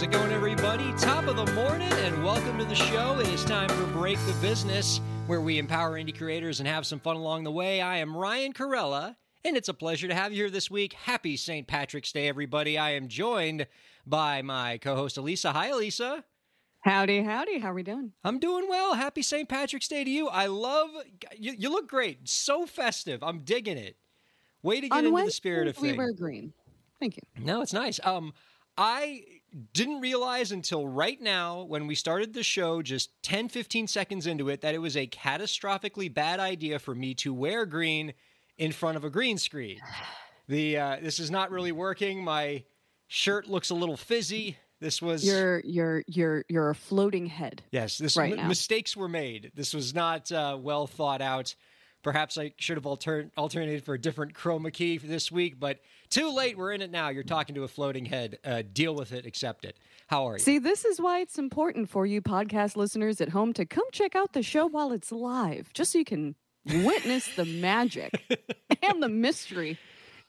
How's it going, everybody? Top of the morning, and welcome to the show. It is time for Break the Business, where we empower indie creators and have some fun along the way. I am Ryan Kairalla, and it's a pleasure to have you here this week. Happy St. Patrick's Day, everybody. I am joined by my co host, Elisa. Hi, Elisa. Howdy, howdy. How are we doing? I'm doing well. Happy St. Patrick's Day to you. I love you. You look great. So festive. I'm digging it. Way to get On into the spirit of things. we wear green. Thank you. No, it's nice. Um, I didn't realize until right now when we started the show, just 10, 15 seconds into it, that it was a catastrophically bad idea for me to wear green in front of a green screen. The uh, this is not really working. My shirt looks a little fizzy. This was You're you're you're you're a floating head. yes. This right m- now. mistakes were made. This was not uh, well thought out. Perhaps I should have alter- alternated for a different chroma key for this week, but too late. We're in it now. You're talking to a floating head. Uh, deal with it. Accept it. How are you? See, this is why it's important for you podcast listeners at home to come check out the show while it's live, just so you can witness the magic and the mystery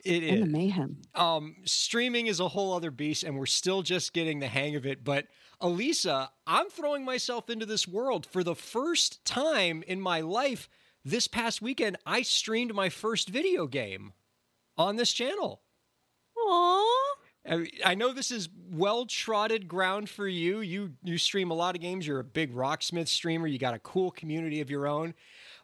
it and the mayhem. Um, streaming is a whole other beast, and we're still just getting the hang of it. But Elisa, I'm throwing myself into this world for the first time in my life. This past weekend, I streamed my first video game on this channel. Aww. I know this is well trodden ground for you. You you stream a lot of games. You're a big Rocksmith streamer. You got a cool community of your own.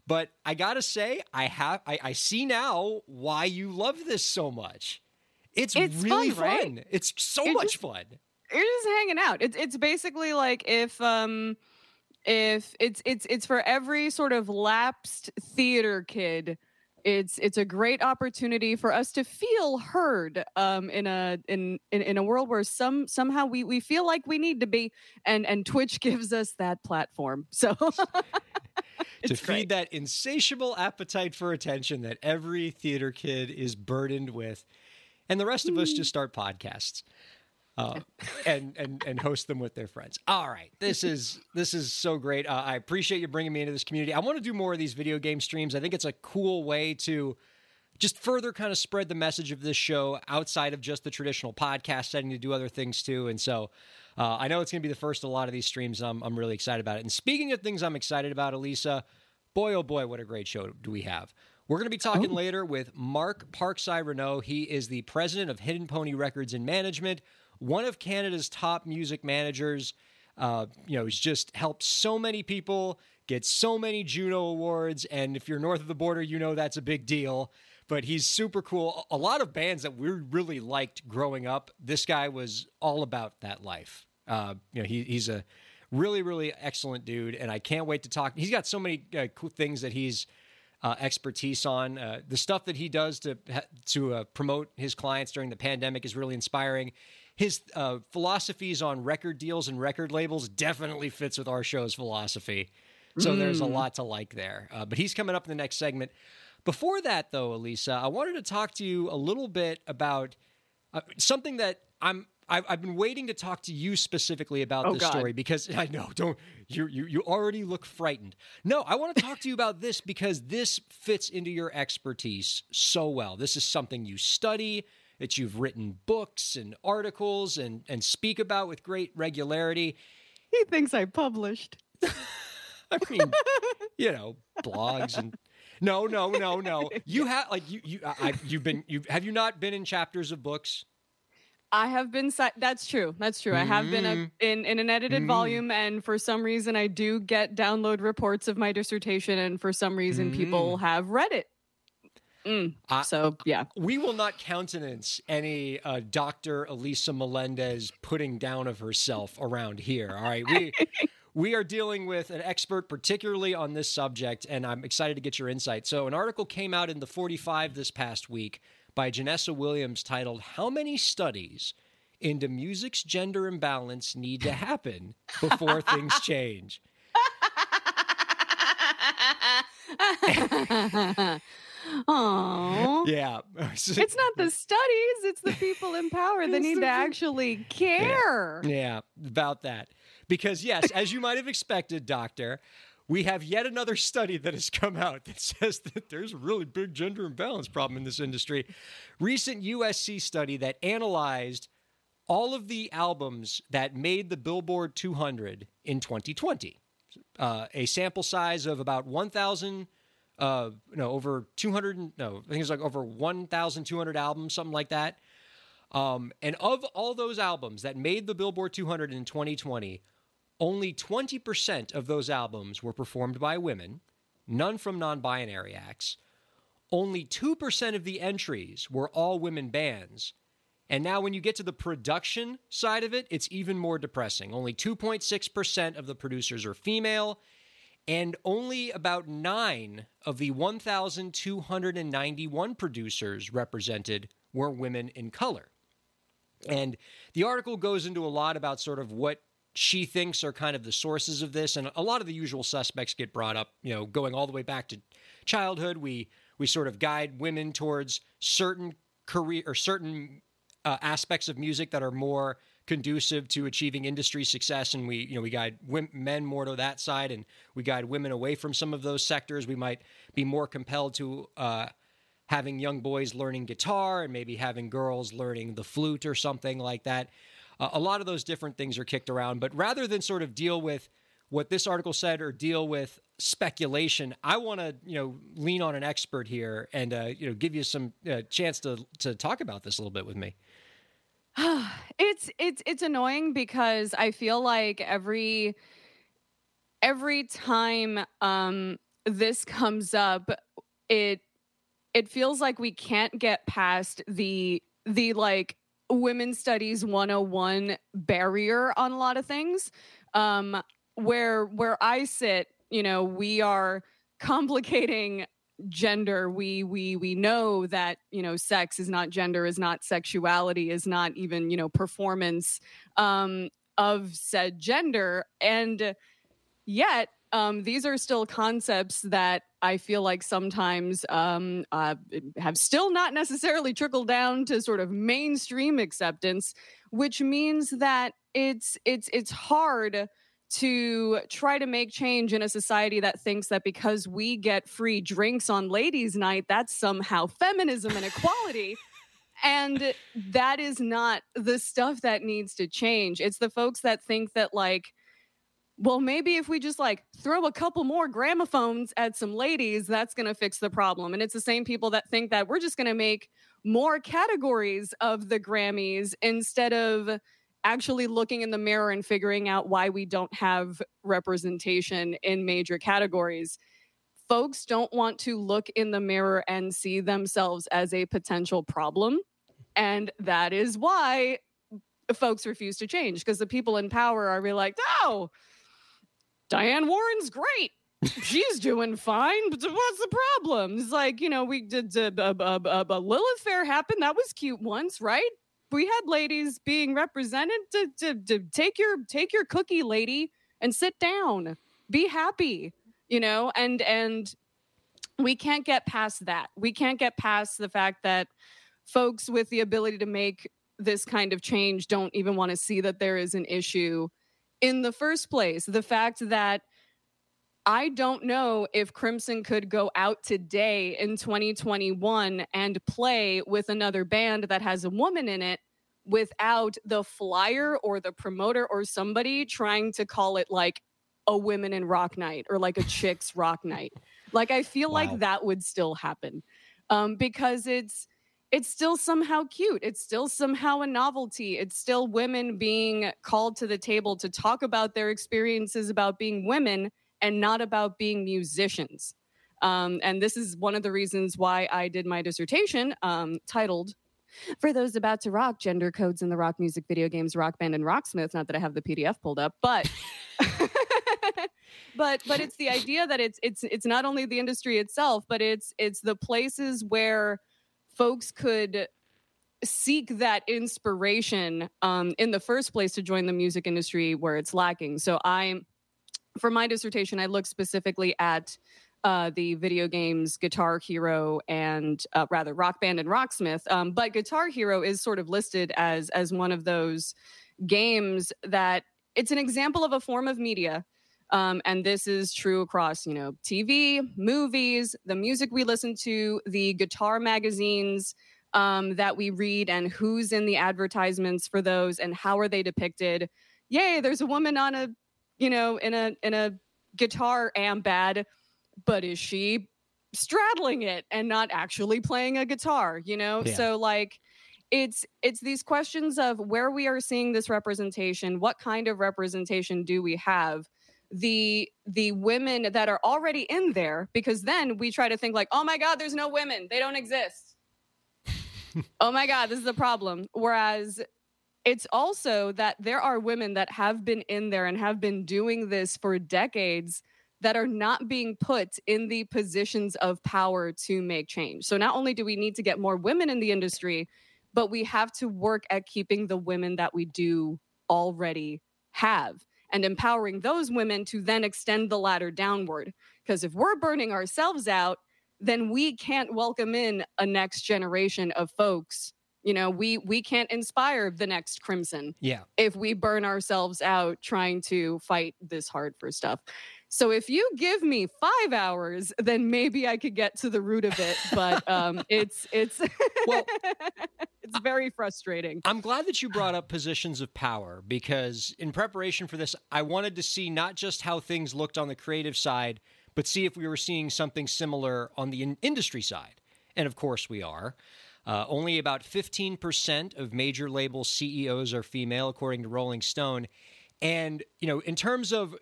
But I gotta say, I have I, I see now why you love this so much. It's, It's really fun, right? It's so It much just- fun. You're just hanging out. It's it's basically like if um if it's it's it's for every sort of lapsed theater kid it's it's a great opportunity for us to feel heard um, in a in, in in a world where some somehow we we feel like we need to be and and Twitch gives us that platform. So to feed great. that insatiable appetite for attention that every theater kid is burdened with, and the rest of us Mm. just start podcasts. Uh, and and and host them with their friends. All right, this is this is so great. Uh, I appreciate you bringing me into this community. I want to do more of these video game streams. I think it's a cool way to just further kind of spread the message of this show outside of just the traditional podcast setting to do other things too. And so uh, I know it's going to be the first of a lot of these streams. I'm, I'm really excited about it. And speaking of things I'm excited about, Elisa, boy, oh boy, what a great show do we have. We're going to be talking Oh. later with Mark Parkside Renaud. He is the president of Hidden Pony Records and Management, one of Canada's top music managers. Uh, you know, he's just helped so many people get so many Juno awards. And if you're north of the border, you know that's a big deal. But he's super cool. A lot of bands that we really liked growing up, this guy was all about that life. Uh, you know, he, he's a really, really excellent dude. And I can't wait to talk. He's got so many uh, cool things that he's uh, expertise on. Uh, the stuff that he does to to uh, promote his clients during the pandemic is really inspiring. His uh, philosophies on record deals and record labels definitely fits with our show's philosophy. So there's a Mm. lot to like there. Uh, but he's coming up in the next segment. Before that, though, Elisa, I wanted to talk to you a little bit about uh, something that I'm. I've, I've been waiting to talk to you specifically about Oh, this God. story because I know don't you you you already look frightened. No, I want to talk to you about this because this fits into your expertise so well. This is something you study, that you've written books and articles and and speak about with great regularity. he thinks I published. I mean, you know, blogs and no, no, no, no. You have like you you I, you've been you have you not been in chapters of books? I have been. Si- that's true. That's true. I have been a, Mm. in in an edited Mm. volume, and for some reason, I do get download reports of my dissertation, and for some reason, people have read it. Mm. I- so yeah, we will not countenance any uh, Dr. Elisa Melendez putting down of herself around here. All right. We we are dealing with an expert particularly on this subject, and I'm excited to get your insight. So an article came out in the 45 this past week by Janessa Williams titled How Many Studies into Music's Gender Imbalance Need to Happen Before Things Change? Oh, yeah. it's not the studies; it's the people in power that need to actually care. Yeah, about that. Because, yes, as you might have expected, Doctor, we have yet another study that has come out that says that there's a really big gender imbalance problem in this industry. Recent USC study that analyzed all of the albums that made the Billboard 200 in 2020. Uh, a sample size of about 1,000, uh, no, over 200, no, I think it's like over 1,200 albums, something like that. Um, and of all those albums that made the Billboard 200 in 2020, only 20% of those albums were performed by women, none from non binary acts. Only 2% of the entries were all women bands. And now, when you get to the production side of it, it's even more depressing. Only 2.6% of the producers are female, and only about nine of the 1,291 producers represented were women in color. And the article goes into a lot about sort of what she thinks are kind of the sources of this, and a lot of the usual suspects get brought up. You know, going all the way back to childhood, we we sort of guide women towards certain career or certain uh, aspects of music that are more conducive to achieving industry success, and we you know we guide men more to that side, and we guide women away from some of those sectors. We might be more compelled to. Uh, having young boys learning guitar and maybe having girls learning the flute or something like that. Uh, a lot of those different things are kicked around, but rather than sort of deal with what this article said or deal with speculation, I want to you know lean on an expert here and uh, you know give you some uh, chance to to talk about this a little bit with me. it's it's it's annoying because I feel like every every time um this comes up it it feels like we can't get past the the like women's studies 101 barrier on a lot of things. Um where where I sit you know we are complicating gender we we we know that you know sex is not gender is not sexuality is not even you know performance um of said gender. And yet um these are still concepts that i feel like sometimes um uh, have still not necessarily trickled down to sort of mainstream acceptance which means that it's it's it's hard to try to make change in a society that thinks that because we get free drinks on ladies' night, that's somehow feminism and equality. and that is not the stuff that needs to change. It's the folks that think that, like, well, maybe if we just like throw a couple more gramophones at some ladies, that's going to fix the problem. And it's the same people that think that we're just going to make more categories of the Grammys instead of actually looking in the mirror and figuring out why we don't have representation in major categories. Folks don't want to look in the mirror and see themselves as a potential problem. And that is why folks refuse to change because the people in power are really like, oh, Diane Warren's great. She's doing fine, but what's the problem? It's like, you know, we did a, a, a, a Lilith Fair. That was cute once, right? We had ladies being represented to, to, to take your take your cookie lady and sit down. Be happy you know and and we can't get past that. We can't get past the fact that folks with the ability to make this kind of change don't even want to see that there is an issue in the first place. The fact that I don't know if Crimson could go out today in 2021 and play with another band that has a woman in it without the flyer or the promoter or somebody trying to call it like a women in rock night or like a chicks rock night. Like I feel Wow. like that would still happen. Um, because it's it's still somehow cute. It's still somehow a novelty. It's still women being called to the table to talk about their experiences about being women and not about being musicians. Um, and this is one of the reasons why I did my dissertation um, titled For Those About to Rock Gender Codes in the Rock Music Video Games, Rock Band, and Rocksmith. Not that I have the PDF pulled up, but. but but it's the idea that it's it's it's not only the industry itself but it's it's the places where folks could seek that inspiration um, in the first place to join the music industry where it's lacking so i'm for my dissertation, I looked specifically at uh, the video games Guitar Hero and uh, rather Rock Band and Rocksmith. Um, but Guitar Hero is sort of listed as as one of those games that it's an example of a form of media. Um, and this is true across, you know, TV, movies, the music we listen to, the guitar magazines um, that we read, and who's in the advertisements for those, and how are they depicted. Yay! There's a woman on a, you know, in a in a guitar am bad but is she straddling it and not actually playing a guitar you know? Yeah. so like it's it's these questions of where we are seeing this representation what kind of representation do we have? The the women that are already in there because then we try to think like oh my god there's no women. They don't exist. Oh my god this is a problem. Whereas it's also that there are women that have been in there and have been doing this for decades that are not being put in the positions of power to make change. So not only do we need to get more women in the industry, but we have to work at keeping the women that we do already have and empowering those women to then extend the ladder downward. Because if we're burning ourselves out, then we can't welcome in a next generation of folks you know we we can't inspire the next crimson yeah if we burn ourselves out trying to fight this hard for stuff so if you give me five hours, then maybe I could get to the root of it. But um, it's it's well, it's very frustrating. I'm glad that you brought up positions of power because in preparation for this, I wanted to see not just how things looked on the creative side, but see if we were seeing something similar on the in- industry side. And of course, we are. Uh, only about 15% of major label CEOs are female, according to Rolling Stone. And, you know, in terms of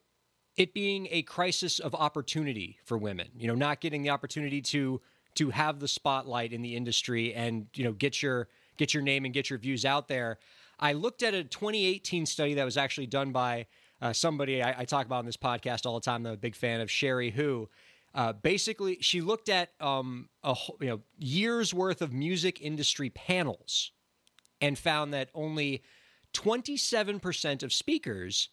it being a crisis of opportunity for women, you know, not getting the opportunity to to have the spotlight in the industry and, you know, get your get your name and get your views out there. I looked at a 2018 study that was actually done by uh, somebody I, I, talk about on this podcast all the time. I'm a big fan of Cherie Hu. Uh, basically, she looked at um, a you know years worth of music industry panels and found that only 27% of speakers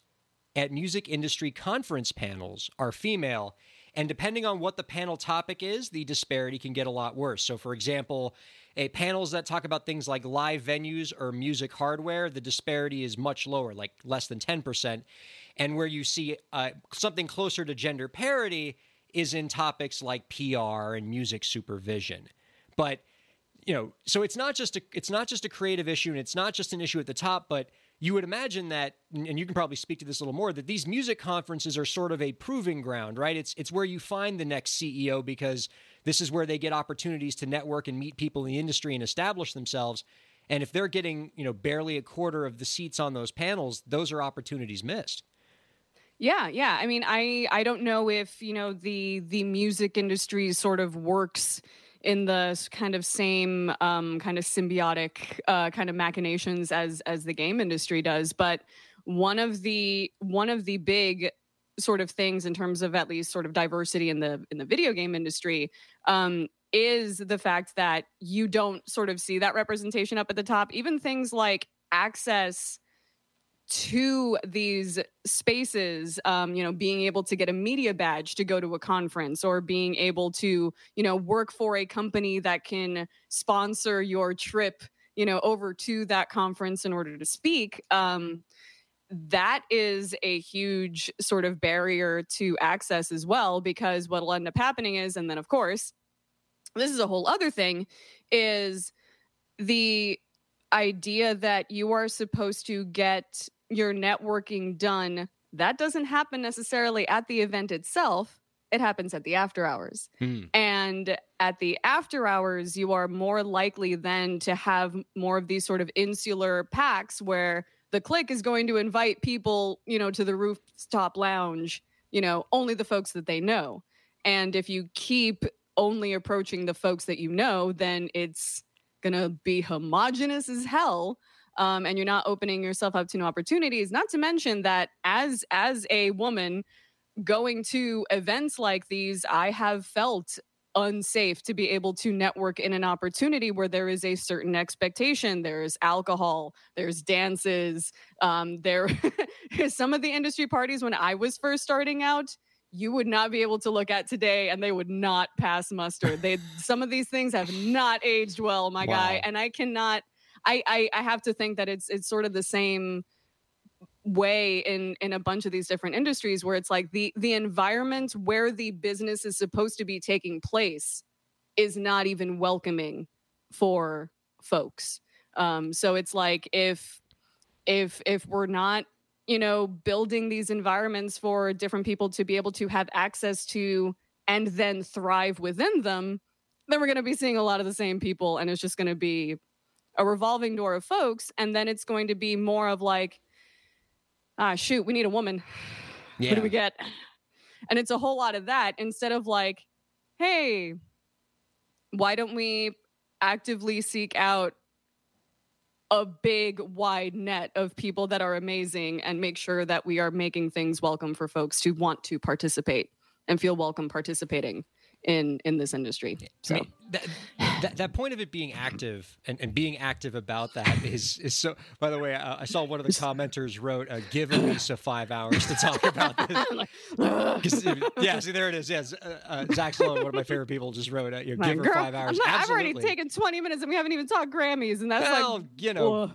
at music industry conference panels are female. And depending on what the panel topic is, the disparity can get a lot worse. So, for example, a panels that talk about things like live venues or music hardware, the disparity is much lower, like less than 10%. And where you see uh, something closer to gender parity is in topics like PR and music supervision. But you know, so it's not just a it's not just a creative issue and it's not just an issue at the top, but you would imagine that, and you can probably speak to this a little more, that these music conferences are sort of a proving ground, right? It's it's where you find the next CEO because this is where they get opportunities to network and meet people in the industry and establish themselves. And if they're getting, you know, barely a quarter of the seats on those panels, those are opportunities missed. Yeah, yeah. I mean, I I don't know if, you know, the the music industry sort of works in the kind of same um, kind of symbiotic uh, kind of machinations as as the game industry does. But one of the one of the big sort of things in terms of at least sort of diversity in the in the video game industry um, is the fact that you don't sort of see that representation up at the top. Even things like access to these spaces um, you know being able to get a media badge to go to a conference or being able to you know work for a company that can sponsor your trip you know over to that conference in order to speak um, that is a huge sort of barrier to access as well because what'll end up happening is and then of course this is a whole other thing is the idea that you are supposed to get your networking done, that doesn't happen necessarily at the event itself. It happens at the after hours. Hmm. And at the after hours, you are more likely then to have more of these sort of insular packs where the clique is going to invite people, you know, to the rooftop lounge, you know, only the folks that they know. And if you keep only approaching the folks that you know, then it's going to be homogenous as hell um, and you're not opening yourself up to new opportunities. Not to mention that as as a woman going to events like these, I have felt unsafe to be able to network in an opportunity where there is a certain expectation there's alcohol there's dances um, there some of the industry parties when i was first starting out you would not be able to look at today and they would not pass muster. They some of these things have not aged well, my wow. guy. And I cannot I, I I have to think that it's it's sort of the same way in in a bunch of these different industries where it's like the the environment where the business is supposed to be taking place is not even welcoming for folks um so it's like if if if we're not you know building these environments for different people to be able to have access to and then thrive within them then we're going to be seeing a lot of the same people and it's just going to be a revolving door of folks and then it's going to be more of like ah, shoot, we need a woman. Yeah. What do we get? And it's a whole lot of that instead of like, hey, why don't we actively seek out a big wide net of people that are amazing and make sure that we are making things welcome for folks to want to participate and feel welcome participating in in this industry. So that, that, that, point of it being active and, and being active about that is is so. By the way, uh, I saw one of the commenters wrote, uh, "Give Elisa five hours to talk about this." yeah, see there it is. Yes, uh, uh, Zach Sloan, one of my favorite people, just wrote, uh, "You know, give her five hours." Not, I've already taken twenty minutes and we haven't even talked Grammys, and that's well, like you know, ugh.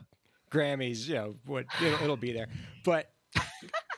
Grammys. You know what? It'll, it'll be there, but.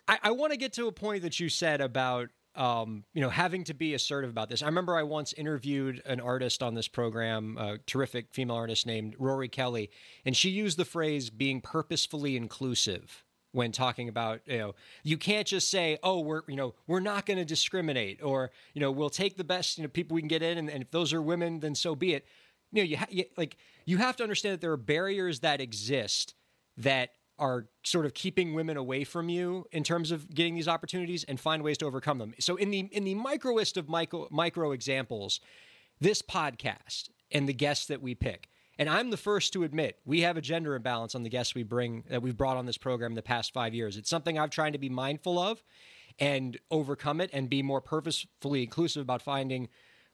I, I want to get to a point that you said about um, you know, having to be assertive about this. I remember I once interviewed an artist on this program, a terrific female artist named Rory Kelly, and she used the phrase being purposefully inclusive when talking about you know you can't just say oh we're you know we're not going to discriminate or you know we'll take the best you know people we can get in and, and if those are women then so be it you know you, ha- you like you have to understand that there are barriers that exist that are sort of keeping women away from you in terms of getting these opportunities and find ways to overcome them. So in the in the microest of micro micro examples, this podcast and the guests that we pick. And I'm the first to admit we have a gender imbalance on the guests we bring that we've brought on this program in the past 5 years. It's something I've tried to be mindful of and overcome it and be more purposefully inclusive about finding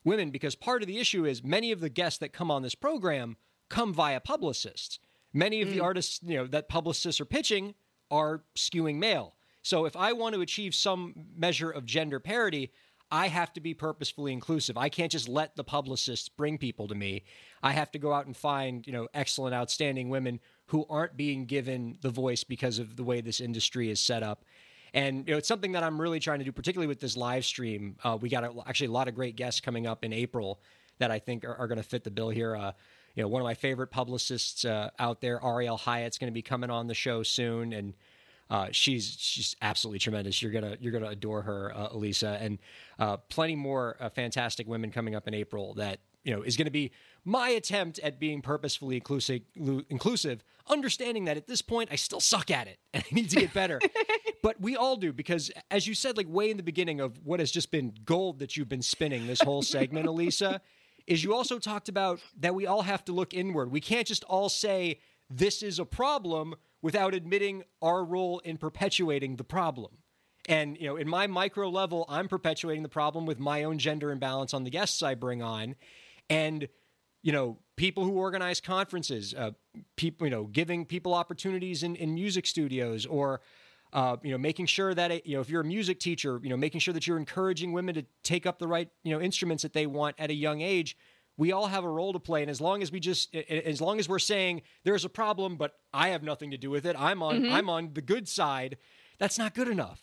women because part of the issue is many of the guests that come on this program come via publicists. Many of mm. the artists, you know, that publicists are pitching are skewing male. So if I want to achieve some measure of gender parity, I have to be purposefully inclusive. I can't just let the publicists bring people to me. I have to go out and find, you know, excellent, outstanding women who aren't being given the voice because of the way this industry is set up. And you know, it's something that I'm really trying to do, particularly with this live stream. Uh, we got a, actually a lot of great guests coming up in April that I think are, are going to fit the bill here. Uh, you know, one of my favorite publicists uh, out there, Ariel Hyatt's going to be coming on the show soon, and uh, she's she's absolutely tremendous. You're gonna you're gonna adore her, uh, Elisa, and uh, plenty more uh, fantastic women coming up in April. That you know is going to be my attempt at being purposefully inclusive. Inclusive, understanding that at this point I still suck at it and I need to get better. but we all do because, as you said, like way in the beginning of what has just been gold that you've been spinning this whole segment, Elisa is you also talked about that we all have to look inward. We can't just all say this is a problem without admitting our role in perpetuating the problem. And you know, in my micro level, I'm perpetuating the problem with my own gender imbalance on the guests I bring on, and you know, people who organize conferences, uh, people, you know, giving people opportunities in, in music studios or uh, you know, making sure that you know if you're a music teacher, you know, making sure that you're encouraging women to take up the right you know instruments that they want at a young age. We all have a role to play, and as long as we just, as long as we're saying there's a problem, but I have nothing to do with it, I'm on, mm-hmm. I'm on the good side. That's not good enough.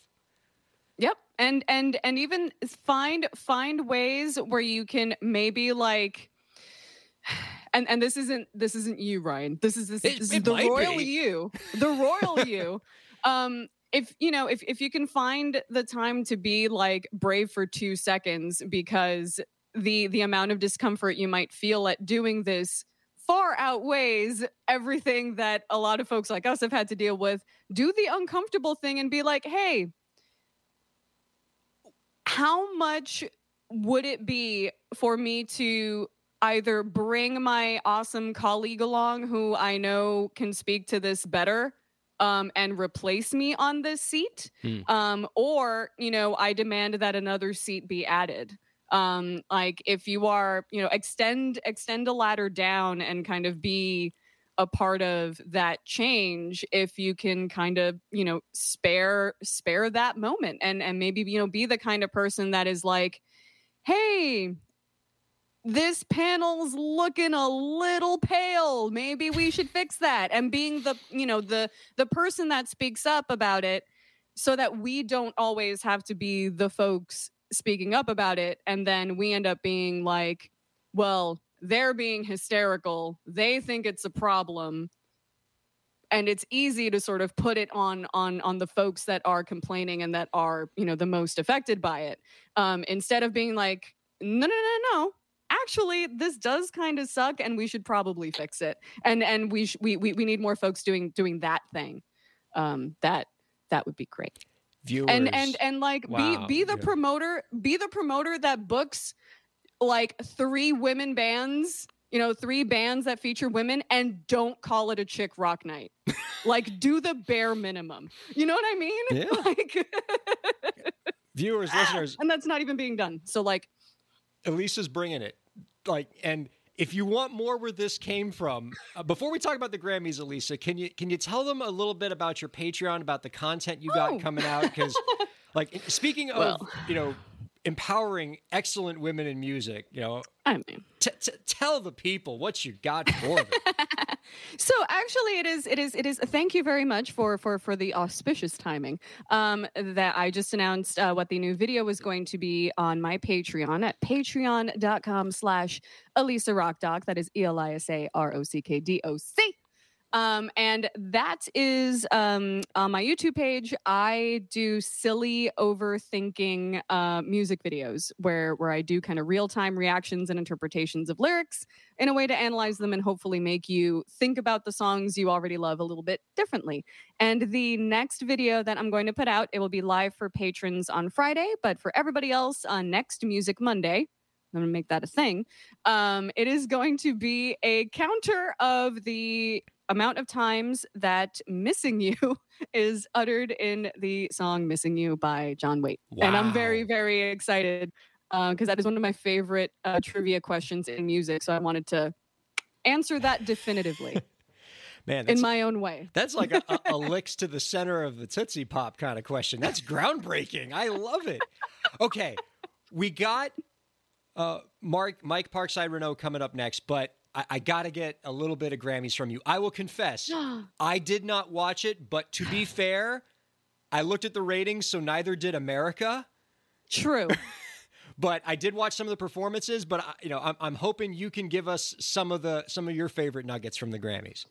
Yep, and and and even find find ways where you can maybe like and and this isn't this isn't you ryan this is this, it, this is the royal be. you the royal you um if you know if if you can find the time to be like brave for 2 seconds because the the amount of discomfort you might feel at doing this far outweighs everything that a lot of folks like us have had to deal with do the uncomfortable thing and be like hey how much would it be for me to either bring my awesome colleague along who I know can speak to this better um, and replace me on this seat, hmm. um, or you know, I demand that another seat be added. Um, like if you are, you know, extend extend a ladder down and kind of be a part of that change if you can kind of you know spare spare that moment and and maybe you know be the kind of person that is like hey this panel's looking a little pale. Maybe we should fix that. And being the you know the the person that speaks up about it so that we don't always have to be the folks speaking up about it. And then we end up being like well they're being hysterical. They think it's a problem. And it's easy to sort of put it on on on the folks that are complaining and that are you know the most affected by it um instead of being like no no no no actually this does kind of suck and we should probably fix it and and we sh- we, we we need more folks doing doing that thing um that that would be great Viewers. and and and like Wow, be be the yeah. promoter be the promoter that books like three women bands you know three bands that feature women and don't call it a chick rock night like do the bare minimum you know what i mean Yeah. like viewers, listeners, and that's not even being done so like Elisa's bringing it. Like, and if you want more where this came from, uh, before we talk about the Grammys, Elisa, can you can you tell them a little bit about your Patreon, about the content you got Oh. coming out? Because, like, speaking of Well. you know empowering excellent women in music, you know, i mean. T- t- tell the people what you got for them. so actually it is it is it is thank you very much for for for the auspicious timing um that i just announced uh, what the new video was going to be on my patreon at patreon.com slash elisa rockdoc that is E e-l-i-s-a-r-o-c-k-d-o-c um, and that is um, on my YouTube page. I do silly overthinking uh, music videos where where I do kind of real time reactions and interpretations of lyrics in a way to analyze them and hopefully make you think about the songs you already love a little bit differently. And the next video that I'm going to put out, it will be live for patrons on Friday, but for everybody else on next Music Monday. I'm going to make that a thing. Um, it is going to be a counter of the amount of times that missing you is uttered in the song missing you by john waite and i'm very very excited because that is one of my favorite uh, trivia questions in music so i wanted to answer that definitively Man, in my own way that's like a, a, a licks to the center of the Tootsie Pop kind of question. That's groundbreaking. I love it. Okay, we got uh, Mark Mike Parkside Renaud coming up next, but I, I got to get a little bit of Grammys from you. I will confess, I did not watch it, but to be fair, I looked at the ratings, so neither did America. true But I did watch some of the performances. But I, you know, I'm, I'm hoping you can give us some of the some of your favorite nuggets from the Grammys.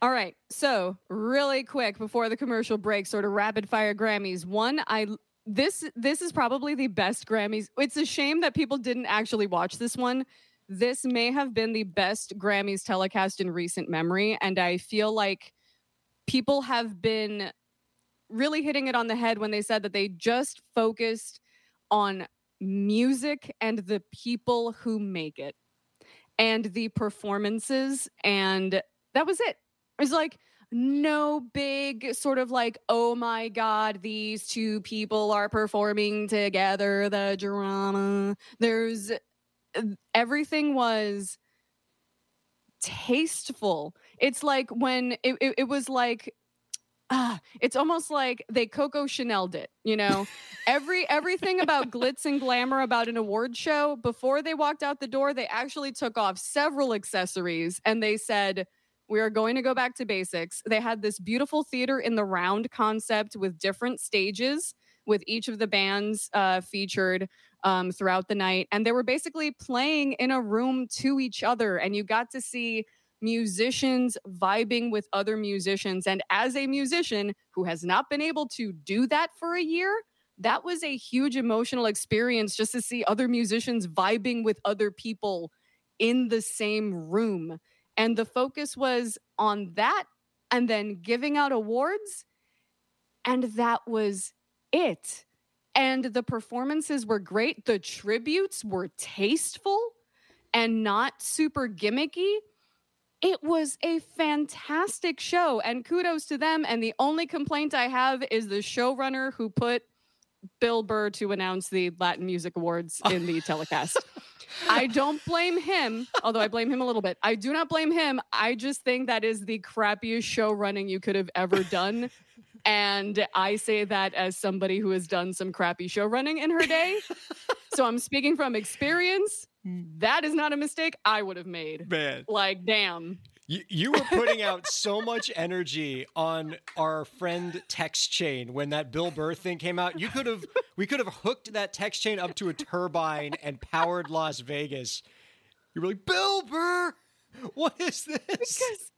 All right. So, really quick before the commercial break, sort of rapid fire Grammys. One, I this this is probably the best Grammys. It's a shame that people didn't actually watch this one. This may have been the best Grammys telecast in recent memory and I feel like people have been really hitting it on the head when they said that they just focused on music and the people who make it and the performances and that was it. It was like no big sort of like, oh my God, these two people are performing together, the drama. There's everything was tasteful. It's like when it, it, it was like, ah, it's almost like they Coco Chanel'd it, you know? Every everything about glitz and glamour about an award show, before they walked out the door, they actually took off several accessories and they said, we are going to go back to basics. They had this beautiful theater in the round concept with different stages, with each of the bands uh, featured um, throughout the night. And they were basically playing in a room to each other. And you got to see musicians vibing with other musicians. And as a musician who has not been able to do that for a year, that was a huge emotional experience just to see other musicians vibing with other people in the same room. And the focus was on that and then giving out awards. And that was it. And the performances were great. The tributes were tasteful and not super gimmicky. It was a fantastic show, and kudos to them. And the only complaint I have is the showrunner who put Bill Burr to announce the Latin Music Awards in the telecast. I don't blame him, although I blame him a little bit. I do not blame him. I just think that is the crappiest show running you could have ever done. And I say that as somebody who has done some crappy show running in her day. so I'm speaking from experience. Hmm. That is not a mistake I would have made. Man. Like, damn. You, you were putting out so much energy on our friend text chain when that Bill Burr thing came out. You could have we could have hooked that text chain up to a turbine and powered Las Vegas. You were like, Bill Burr, what is this? Because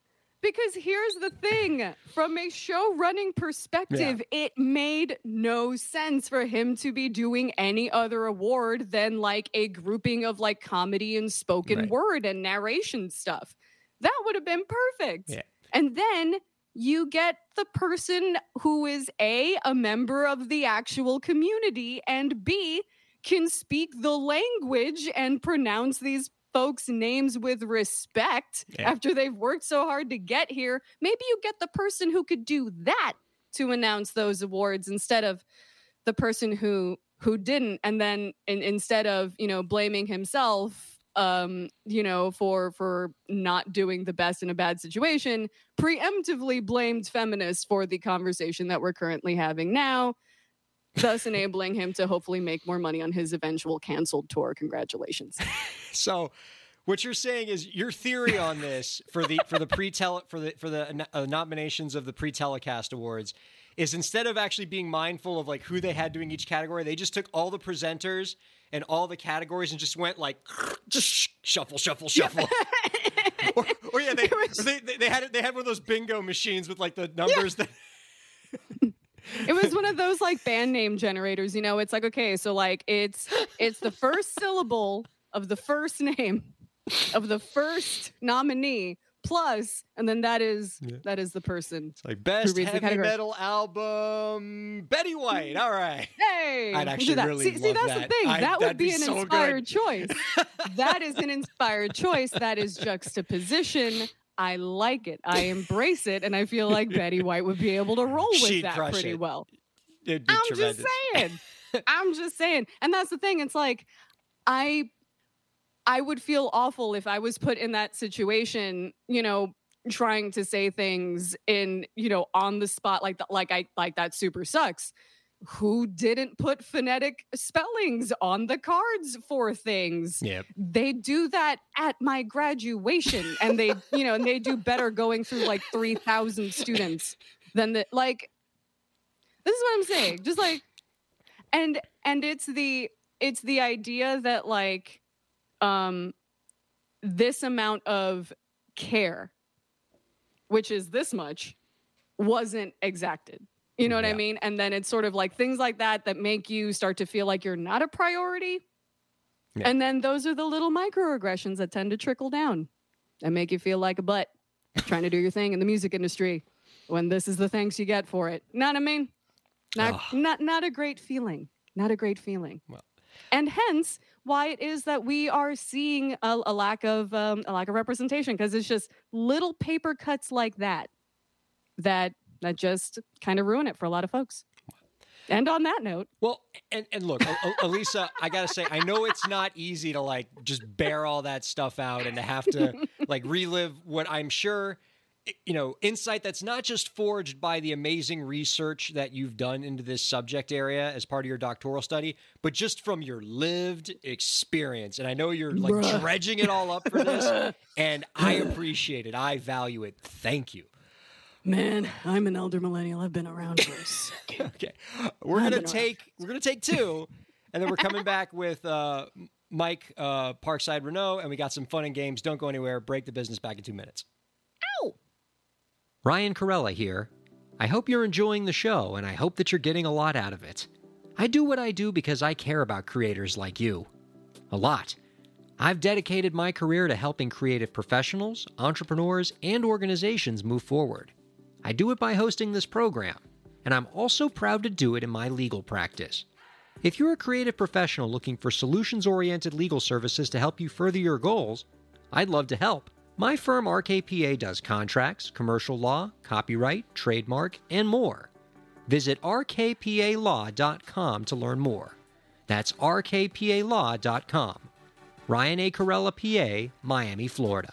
because here's the thing from a show running perspective, yeah. it made no sense for him to be doing any other award than like a grouping of like comedy and spoken right. word and narration stuff. That would have been perfect. Yeah. And then you get the person who is A, a member of the actual community, and B, can speak the language and pronounce these folks' names with respect yeah. after they've worked so hard to get here. Maybe you get the person who could do that to announce those awards instead of the person who who didn't and then in, instead of you know blaming himself um, you know, for for not doing the best in a bad situation, preemptively blamed feminists for the conversation that we're currently having now, thus enabling him to hopefully make more money on his eventual canceled tour. Congratulations. so what you're saying is your theory on this for the for the pre for the for the uh, nominations of the pre telecast awards is instead of actually being mindful of like who they had doing each category, they just took all the presenters and all the categories and just went like just shuffle, shuffle, shuffle. Yeah. or, or, yeah, they, was... they, they had they had one of those bingo machines with like the numbers yeah. that. it was one of those like band name generators, you know. It's like okay, so like it's it's the first syllable of the first name of the first nominee plus, and then that is yeah. that is the person. It's like best heavy metal album, Betty White. All right. Hey, I'd actually really see, see that's that. the thing. I, that would be, be an so inspired choice. that is an inspired choice. That is juxtaposition. I like it. I embrace it, and I feel like Betty White would be able to roll with She'd that pretty it. well. I'm tremendous. just saying. I'm just saying, and that's the thing. It's like I I would feel awful if I was put in that situation, you know, trying to say things in, you know, on the spot like that like I like that super sucks. Who didn't put phonetic spellings on the cards for things? Yep. They do that at my graduation and they, you know, and they do better going through like 3,000 students than the like this is what I'm saying. Just like and and it's the it's the idea that like um, this amount of care, which is this much, wasn't exacted. You know what yeah. I mean? And then it's sort of like things like that that make you start to feel like you're not a priority. Yeah. And then those are the little microaggressions that tend to trickle down and make you feel like a butt trying to do your thing in the music industry when this is the thanks you get for it. Know what I mean? Not, not, not a great feeling. Not a great feeling. Well. And hence, why it is that we are seeing a, a lack of um, a lack of representation because it's just little paper cuts like that that that just kind of ruin it for a lot of folks. And on that note, well, and and look, Elisa, I gotta say, I know it's not easy to like just bear all that stuff out and to have to like relive what I'm sure you know, insight that's not just forged by the amazing research that you've done into this subject area as part of your doctoral study, but just from your lived experience. And I know you're like Bruh. dredging it all up for this, and I appreciate it. I value it. Thank you. Man, I'm an elder millennial. I've been around for a second. okay, we're gonna take around. we're gonna take two, and then we're coming back with uh, Mike uh, Parkside Renaud, and we got some fun and games. Don't go anywhere. Break the business back in two minutes. Ow! Ryan Kairalla here. I hope you're enjoying the show, and I hope that you're getting a lot out of it. I do what I do because I care about creators like you. A lot. I've dedicated my career to helping creative professionals, entrepreneurs, and organizations move forward. I do it by hosting this program, and I'm also proud to do it in my legal practice. If you're a creative professional looking for solutions oriented legal services to help you further your goals, I'd love to help. My firm RKPA does contracts, commercial law, copyright, trademark, and more. Visit rkpalaw.com to learn more. That's rkpalaw.com. Ryan A. Kairalla, PA, Miami, Florida.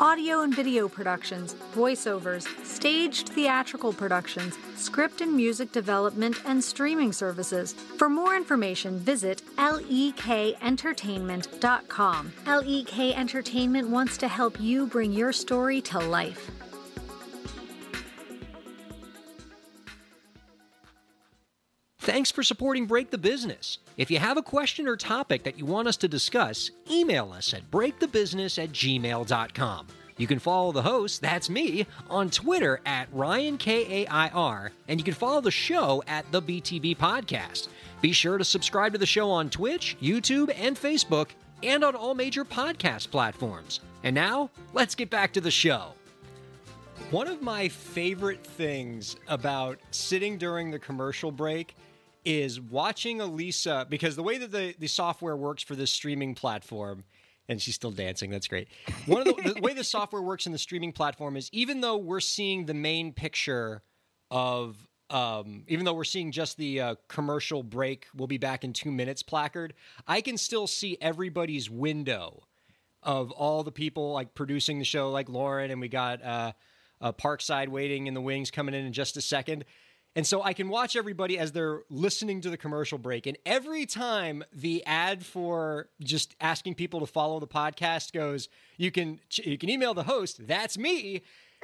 audio and video productions, voiceovers, staged theatrical productions, script and music development, and streaming services. For more information, visit lekentertainment.com. LEK Entertainment wants to help you bring your story to life. Thanks for supporting Break the Business. If you have a question or topic that you want us to discuss, email us at breakthebusiness at gmail.com. You can follow the host, that's me, on Twitter at RyanKAIR, and you can follow the show at the BTB Podcast. Be sure to subscribe to the show on Twitch, YouTube, and Facebook, and on all major podcast platforms. And now, let's get back to the show. One of my favorite things about sitting during the commercial break is watching Elisa because the way that the, the software works for this streaming platform, and she's still dancing, that's great. One of the, the way the software works in the streaming platform is even though we're seeing the main picture of um, even though we're seeing just the uh, commercial break, we'll be back in two minutes placard, I can still see everybody's window of all the people like producing the show, like Lauren, and we got uh, uh, Parkside waiting in the wings coming in in just a second. And so I can watch everybody as they're listening to the commercial break. And every time the ad for just asking people to follow the podcast goes, you can you can email the host. That's me.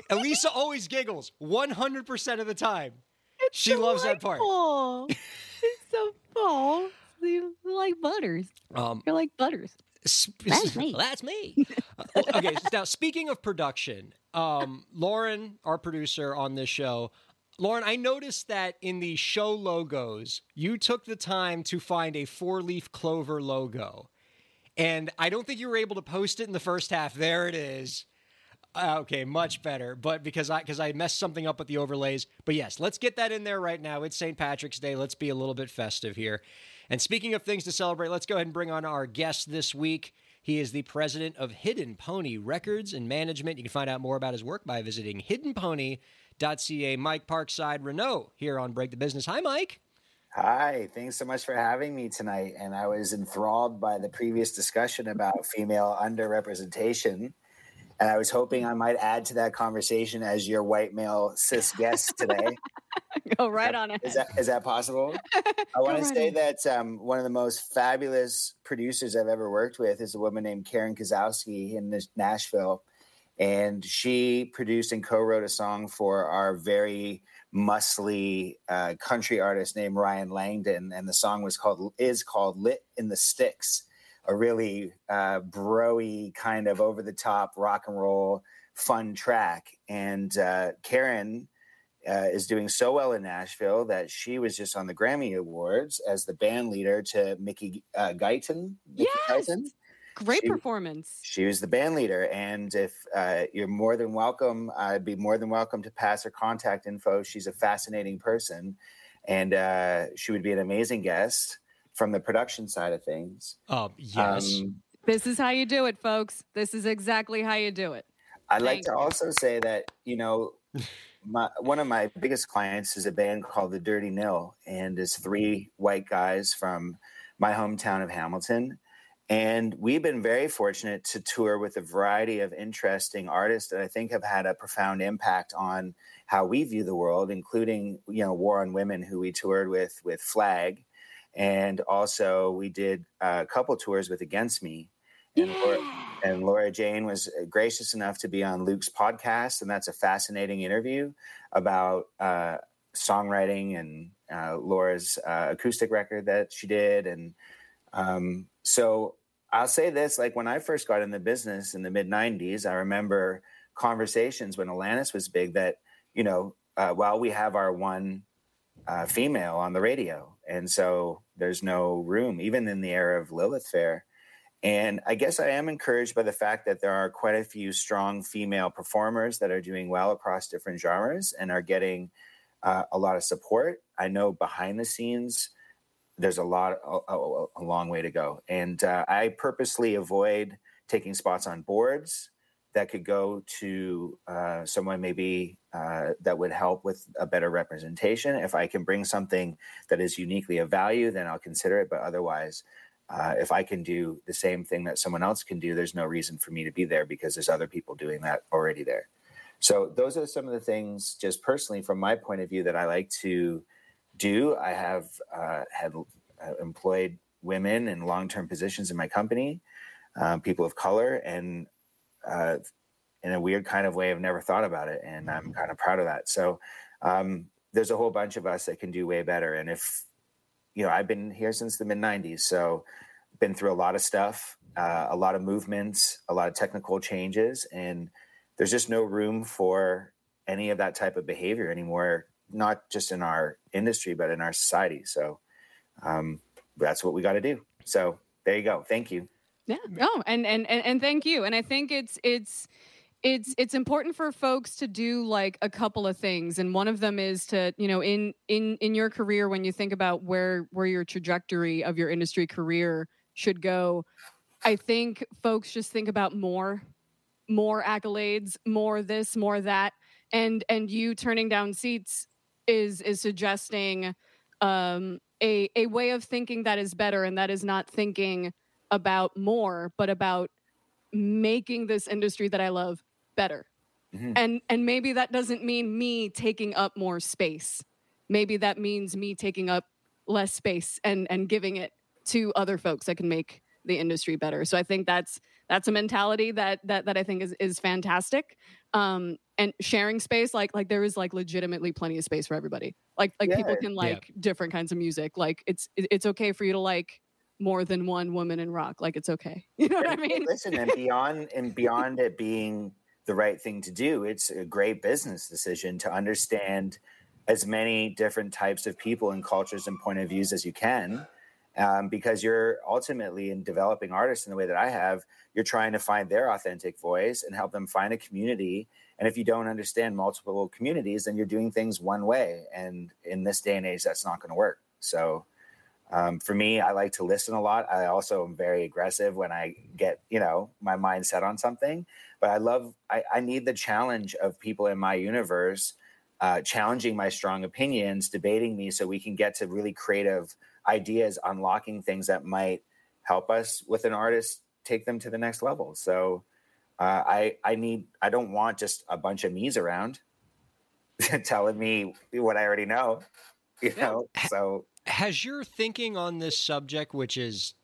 Elisa always giggles 100% of the time. It's she loves that part. delightful. it's so full. You're like butters. Um, You're like butters. Sp- That's me. That's me. Uh, okay, so now speaking of production, um, Lauren, our producer on this show, Lauren, I noticed that in the show logos, you took the time to find a four leaf clover logo. And I don't think you were able to post it in the first half. There it is. Uh, okay, much better. But because I because I messed something up with the overlays. But yes, let's get that in there right now. It's St. Patrick's Day. Let's be a little bit festive here. And speaking of things to celebrate, let's go ahead and bring on our guest this week. He is the president of Hidden Pony Records and Management. You can find out more about his work by visiting hiddenpony.ca. Mike Parkside Renaud here on Break the Business. Hi, Mike. Hi, thanks so much for having me tonight. And I was enthralled by the previous discussion about female underrepresentation. And I was hoping I might add to that conversation as your white male cis guest today. Go right on it. Is that is that possible? I want to say on. that um, one of the most fabulous producers I've ever worked with is a woman named Karen Kosowski in Nashville, and she produced and co-wrote a song for our very muscly uh, country artist named Ryan Langdon, and the song was called is called "Lit in the Sticks," a really uh, broy kind of over the top rock and roll fun track. And uh, Karen uh, is doing so well in Nashville that she was just on the Grammy Awards as the band leader to Mickey uh, Guyton. Mickey Yes. Guyton. Great She- performance. She was the band leader, and if uh, you're more than welcome, I'd be more than welcome to pass her contact info. She's a fascinating person, and uh, she would be an amazing guest from the production side of things. Um, yes. Um, This is how you do it, folks. This is exactly how you do it. I'd like Thank to you. also say that you know, my, one of my biggest clients is a band called the Dirty Nil, and is three white guys from my hometown of Hamilton. And we've been very fortunate to tour with a variety of interesting artists that I think have had a profound impact on how we view the world, including you know War on Women, who we toured with with Flag, and also we did a couple tours with Against Me. And Laura, and Laura Jane was gracious enough to be on Luke's podcast, and that's a fascinating interview about uh, songwriting and uh, Laura's uh, acoustic record that she did. And um, so I'll say this: like when I first got in the business in the mid '90s, I remember conversations when Alanis was big that you know, uh, well, we have our one uh, female on the radio, and so there's no room, even in the era of Lilith Fair. And I guess I am encouraged by the fact that there are quite a few strong female performers that are doing well across different genres and are getting uh, a lot of support. I know behind the scenes, there's a lot, a, a, a long way to go. And uh, I purposely avoid taking spots on boards that could go to uh, someone maybe uh, that would help with a better representation. If I can bring something that is uniquely of value, then I'll consider it. But otherwise, uh, if I can do the same thing that someone else can do, there's no reason for me to be there because there's other people doing that already there. So those are some of the things, just personally from my point of view, that I like to do. I have uh, had uh, employed women in long-term positions in my company, um, people of color, and uh, in a weird kind of way, I've never thought about it, and I'm kind of proud of that. So um, there's a whole bunch of us that can do way better. And if you know, I've been here since the mid '90s, so been through a lot of stuff, uh, a lot of movements, a lot of technical changes, and there's just no room for any of that type of behavior anymore. Not just in our industry, but in our society. So um, that's what we got to do. So there you go. Thank you. Yeah. No, and, and and and thank you. And I think it's it's it's it's important for folks to do like a couple of things and one of them is to you know in in in your career when you think about where where your trajectory of your industry career should go i think folks just think about more more accolades more this more that and and you turning down seats is is suggesting um a a way of thinking that is better and that is not thinking about more but about making this industry that i love better. Mm-hmm. And and maybe that doesn't mean me taking up more space. Maybe that means me taking up less space and and giving it to other folks that can make the industry better. So I think that's that's a mentality that that that I think is is fantastic. Um and sharing space like like there is like legitimately plenty of space for everybody. Like like yeah. people can like yeah. different kinds of music. Like it's it's okay for you to like more than one woman in rock. Like it's okay. You know what I mean? Listen, and beyond and beyond it being the right thing to do. It's a great business decision to understand as many different types of people and cultures and point of views as you can. Um, because you're ultimately in developing artists in the way that I have, you're trying to find their authentic voice and help them find a community. And if you don't understand multiple communities, then you're doing things one way. And in this day and age, that's not going to work. So um, for me, I like to listen a lot. I also am very aggressive when I get, you know, my mind set on something. But I love, I, I need the challenge of people in my universe uh, challenging my strong opinions, debating me, so we can get to really creative ideas, unlocking things that might help us with an artist take them to the next level. So uh, I, I need, I don't want just a bunch of me's around telling me what I already know, you know. So has your thinking on this subject, which is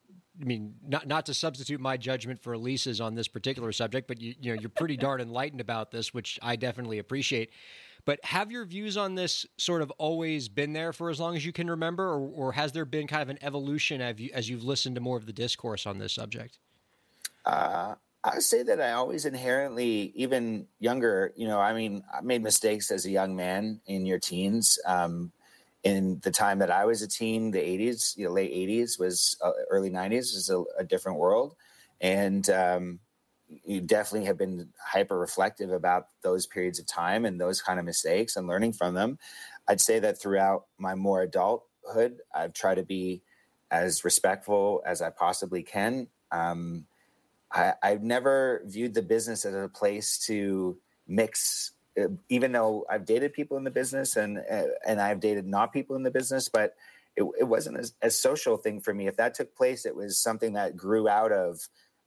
I mean, not not to substitute my judgment for Elise's on this particular subject, but you you know you're pretty darn enlightened about this, which I definitely appreciate. But have your views on this sort of always been there for as long as you can remember, or, or has there been kind of an evolution as, you, as you've listened to more of the discourse on this subject? Uh, I would say that I always inherently, even younger, you know, I mean, I made mistakes as a young man in your teens. Um, in the time that I was a teen, the 80s, you know, late 80s was uh, early 90s is a, a, different world. And um, you definitely have been hyper reflective about those periods of time and those kind of mistakes and learning from them. I'd say that throughout my more adulthood, I've tried to be as respectful as I possibly can. Um, I, I've never viewed the business as a place to mix uh, even though I've dated people in the business and uh, and I've dated not people in the business, but it, it wasn't a, a, social thing for me. If that took place, it was something that grew out of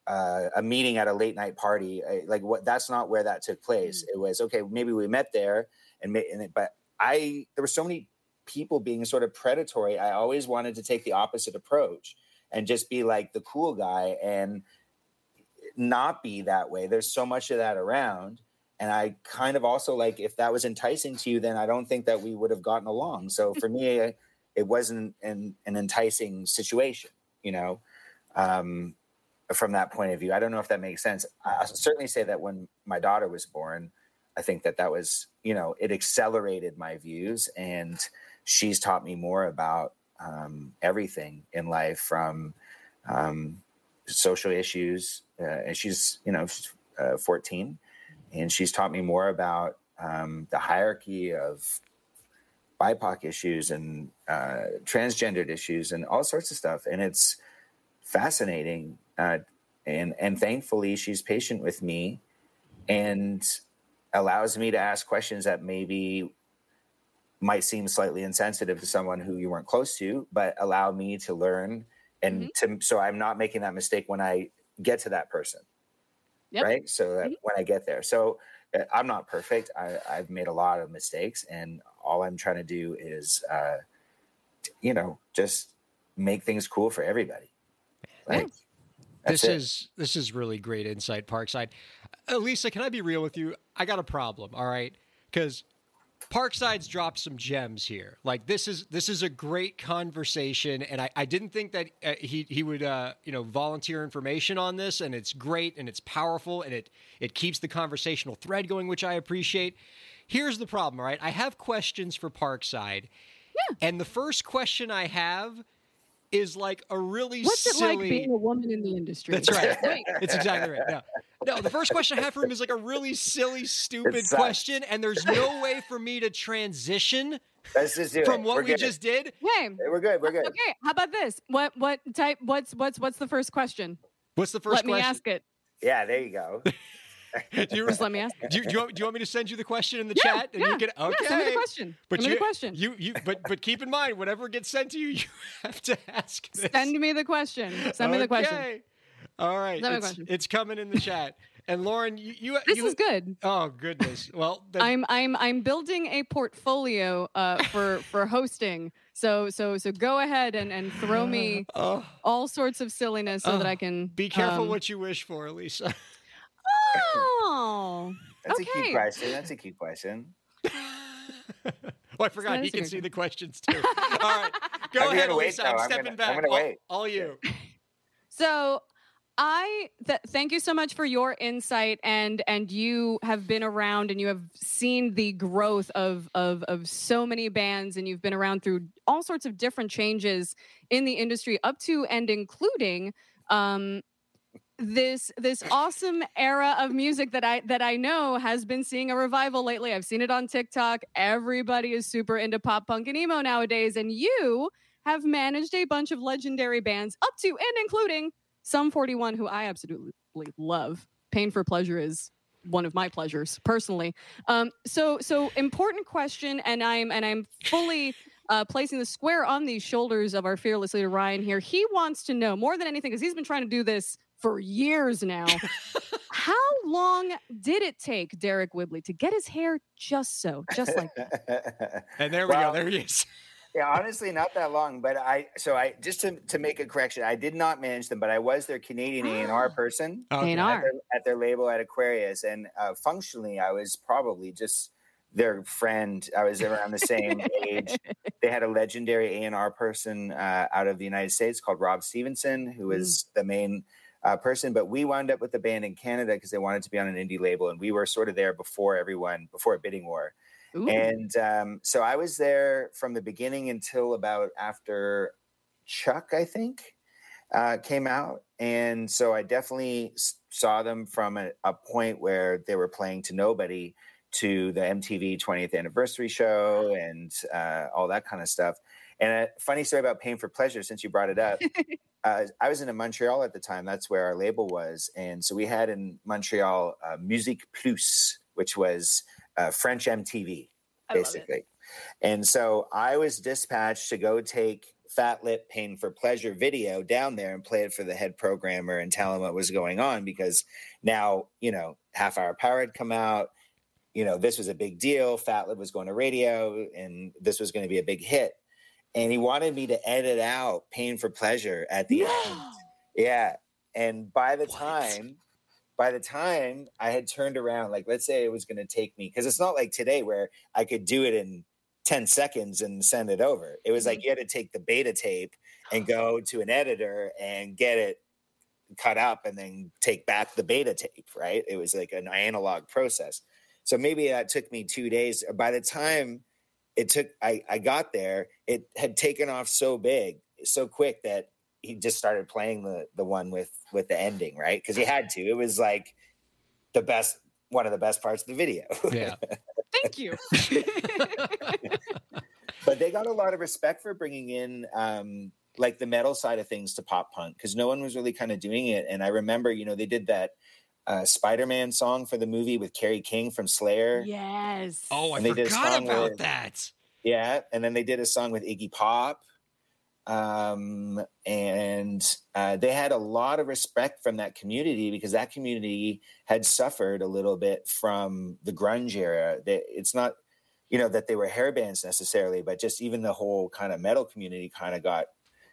uh, a meeting at a late night party. I, like what? That's not where that took place. Mm-hmm. It was okay. Maybe we met there, and, and it, but I there were so many people being sort of predatory. I always wanted to take the opposite approach and just be like the cool guy and not be that way. There's so much of that around and I kind of also like if that was enticing to you, then I don't think that we would have gotten along. So for me, it wasn't an, an enticing situation, you know, um, from that point of view. I don't know if that makes sense. I certainly say that when my daughter was born, I think that that was, you know, it accelerated my views and she's taught me more about um, everything in life from um, social issues. Uh, and she's, you know, uh, 14 and she's taught me more about um, the hierarchy of BIPOC issues and uh, transgendered issues and all sorts of stuff. And it's fascinating. Uh, and, and thankfully, she's patient with me and allows me to ask questions that maybe might seem slightly insensitive to someone who you weren't close to, but allow me to learn and mm-hmm. to so I'm not making that mistake when I get to that person. Yep. Right. So that mm-hmm. when I get there. So uh, I'm not perfect. I, have made a lot of mistakes, and all I'm trying to do is, uh, you know, just make things cool for everybody. Like, this it. is this is really great insight, Parkside. Elisa, can I be real with you? I got a problem. All right, because Parkside's dropped some gems here. Like this is this is a great conversation, and I, I didn't think that uh, he he would uh, you know volunteer information on this, and it's great and it's powerful and it it keeps the conversational thread going, which I appreciate. Here's the problem, all right? I have questions for Parkside, yeah. and the first question I have is like a really What's silly... it like being a woman in the industry? That's right. it's exactly right. No. no, the first question I have for him is like a really silly, stupid question, and there's no way for me to transition Let's just do from it. what we're we good. just did. Hey, we're good. We're good. Okay, how about this? What what type? What's what's what's the first question? What's the first? Let question? me ask it. Yeah, there you go. Do you, Just let me ask. Do you, do, you want, do you want me to send you the question in the yeah, chat? And yeah, you can, okay. Yeah, send me the question. But send you, me the question. You, you, but, but keep in mind, whatever gets sent to you, you have to ask. This. Send me the question. Send me the question. All right, it's, it's coming in the chat. And Lauren, you, you this you, is good. Oh goodness. Well, then, I'm I'm I'm building a portfolio uh, for for hosting. So so so go ahead and and throw me uh, all sorts of silliness so that I can. Be careful um, what you wish for, Elisa. Oh, that's okay. a cute question. That's a cute question. well, I forgot he can see the questions too. All right, go I'm ahead, Elisa. I'm, I'm stepping gonna, back. I'm gonna all, wait. all you. So I th- thank you so much for your insight and and you have been around and you have seen the growth of of of so many bands and you've been around through all sorts of different changes in the industry up to and including um, this this awesome era of music that I that I know has been seeing a revival lately. I've seen it on TikTok. Everybody is super into pop punk and emo nowadays and you have managed a bunch of legendary bands up to and including Sum 41 who I absolutely love. Pain for Pleasure is one of my pleasures personally. Um, so so important question and I'm and I'm fully uh, placing the square on the shoulders of our fearless leader Ryan here. He wants to know more than anything because he's been trying to do this for years now. How long did it take Deryck Whibley to get his hair just so, just like that? and there we well, go. There he is. yeah, honestly, not that long. But I, so I just to, to make a correction, I did not manage them, but I was their Canadian A and R person okay. at, their, at, their, label at Aquarius, and uh, functionally, I was probably just their friend. I was around the same age. They had a legendary A and R person uh, out of the United States called Rob Stevenson, who was mm. the main uh, person, but we wound up with the band in Canada because they wanted to be on an indie label, and we were sort of there before everyone, before a Bidding War. Ooh. And um, so I was there from the beginning until about after Chuck, I think, uh, came out. And so I definitely saw them from a, a, point where they were playing to nobody to the MTV 20th anniversary show and uh, all that kind of stuff. And a funny story about Pain for Pleasure, since you brought it up. uh, I was in Montreal at the time. That's where our label was. And so we had in Montreal uh, Musique Plus, which was uh, French MTV, basically. And so I was dispatched to go take Fat Lip Pain for Pleasure video down there and play it for the head programmer and tell him what was going on because now, you know, Half Hour Power had come out. You know, this was a big deal. Fat Lip was going to radio and this was going to be a big hit and he wanted me to edit out pain for pleasure at the no. end. Yeah. And by the what? time, by the time I had turned around, like let's say it was going to take me, because it's not like today where I could do it in 10 seconds and send it over. It was mm-hmm. like you had to take the beta tape and go to an editor and get it cut up and then take back the beta tape, right? It was like an analog process. So maybe that took me two days. By the time it took I, I got there it had taken off so big so quick that he just started playing the the one with with the ending right? Because he had to. It was like the best one of the best parts of the video. Yeah. Thank you. But they got a lot of respect for bringing in um, like the metal side of things to pop punk because no one was really kind of doing it. And I remember, you know, they did that uh, Spider-Man song for the movie with Kerry King from Slayer. Yes. Oh, I And they did a forgot song about with- that. Yeah, and then they did a song with Iggy Pop. Um, and uh, they had a lot of respect from that community because that community had suffered a little bit from the grunge era. They, it's not, you know, that they were hair bands necessarily, but just even the whole kind of metal community kind of got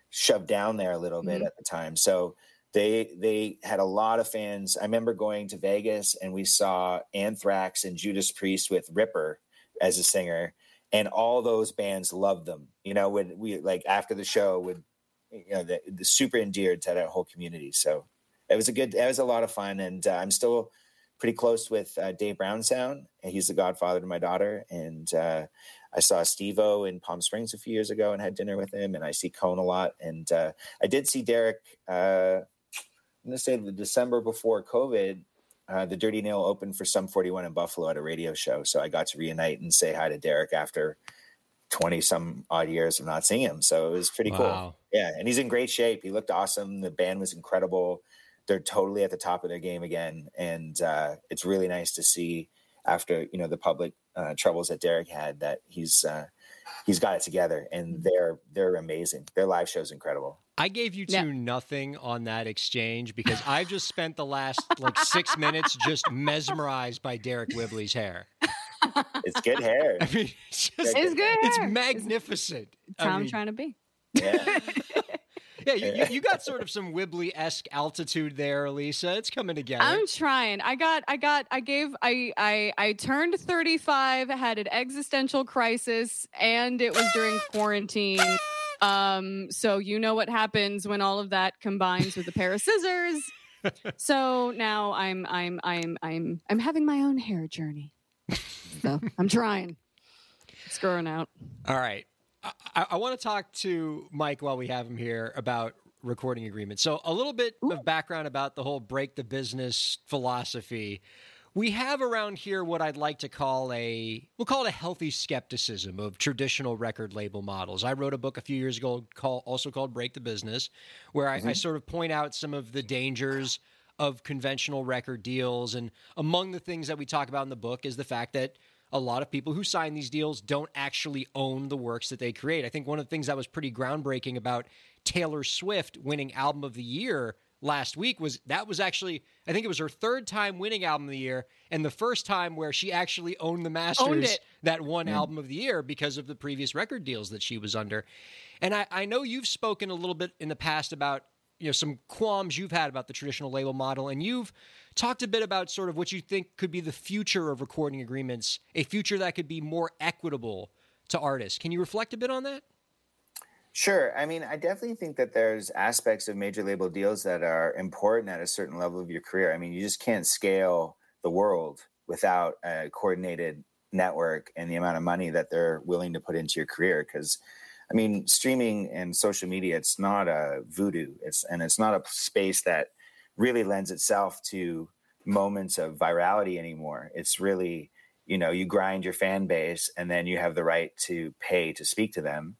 shoved down there a little bit Mhm. at the time. So they they had a lot of fans. I remember going to Vegas and we saw Anthrax and Judas Priest with Ripper as a singer and all those bands loved them. You know, when we like after the show would you know the, the super endeared to that whole community. So it was a good, it was a lot of fun, and uh, I'm still pretty close with uh, Dave Brown Sound. and He's the godfather to my daughter, and uh, I saw Steve-O in Palm Springs a few years ago and had dinner with him, and I see Cone a lot, and uh, I did see Deryck. I'm going to say the December before COVID. Uh, the Dirty Nil opened for Sum 41 in Buffalo at a radio show. So I got to reunite and say hi to Deryck after 20 some odd years of not seeing him. So it was pretty cool. Yeah. And he's in great shape. He looked awesome. The band was incredible. They're totally at the top of their game again. And uh, it's really nice to see after, you know, the public uh, troubles that Deryck had that he's, uh, he's got it together and they're, they're amazing. Their live show's incredible. I gave you two Yeah. nothing on that exchange because I've just spent the last like six minutes just mesmerized by Deryck Whibley's hair. It's good hair. I mean, it's just It's good. it's hair. magnificent. It's I how I'm mean, trying to be. Yeah. yeah, you, you, you got sort of some Whibley esque altitude there, Lisa. It's coming together. I'm trying. I got I got I gave I I I turned 35, had an existential crisis and it was during quarantine. Um so you know what happens when all of that combines with a pair of scissors. So now I'm I'm I'm I'm I'm having my own hair journey. So I'm trying. It's growing out. All right. I, I, I want to talk to Mike while we have him here about recording agreements. So, a little bit of background about the whole break the business philosophy. We have around here what I'd like to call a we'll call it a healthy skepticism of traditional record label models. I wrote a book a few years ago called also called Break the Business, where I, I mm-hmm. sort of point out some of the dangers of conventional record deals. And among the things that we talk about in the book is the fact that a lot of people who sign these deals don't actually own the works that they create. I think one of the things that was pretty groundbreaking about Taylor Swift winning album of the year last week was that was actually I think it was her third time winning album of the year and the first time where she actually owned the masters it. that won album of the year because of the previous record deals that she was under. And I, I know you've spoken a little bit in the past about you know some qualms you've had about the traditional label model and you've talked a bit about sort of what you think could be the future of recording agreements a future that could be more equitable to artists can you reflect a bit on that Sure. I mean, I definitely think that there's aspects of major label deals that are important at a certain level of your career. I mean, you just can't scale the world without a coordinated network and the amount of money that they're willing to put into your career. Because, I mean, streaming and social media, it's not a voodoo. It's and it's not a space that really lends itself to moments of virality anymore. It's really, you know, you grind your fan base and then you have the right to pay to speak to them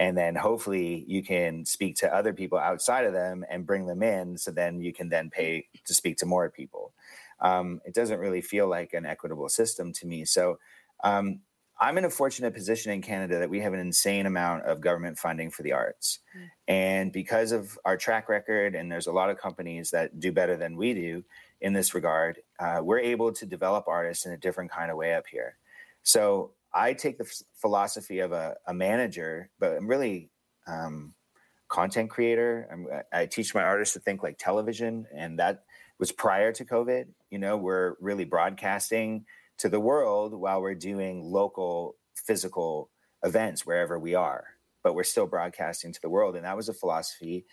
and then hopefully you can speak to other people outside of them and bring them in so then you can then pay to speak to more people. Um, it doesn't really feel like an equitable system to me. So um, i'm in a fortunate position in canada that we have an insane amount of government funding for the arts. And because of our track record and there's a lot of companies that do better than we do in this regard uh, we're able to develop artists in a different kind of way up here. So I take the f- philosophy of a, a manager, but I'm really um, content creator. I'm, I teach my artists to think like television, and that was prior to COVID. You know, we're really broadcasting to the world while we're doing local physical events wherever we are, but we're still broadcasting to the world, and that was a philosophy.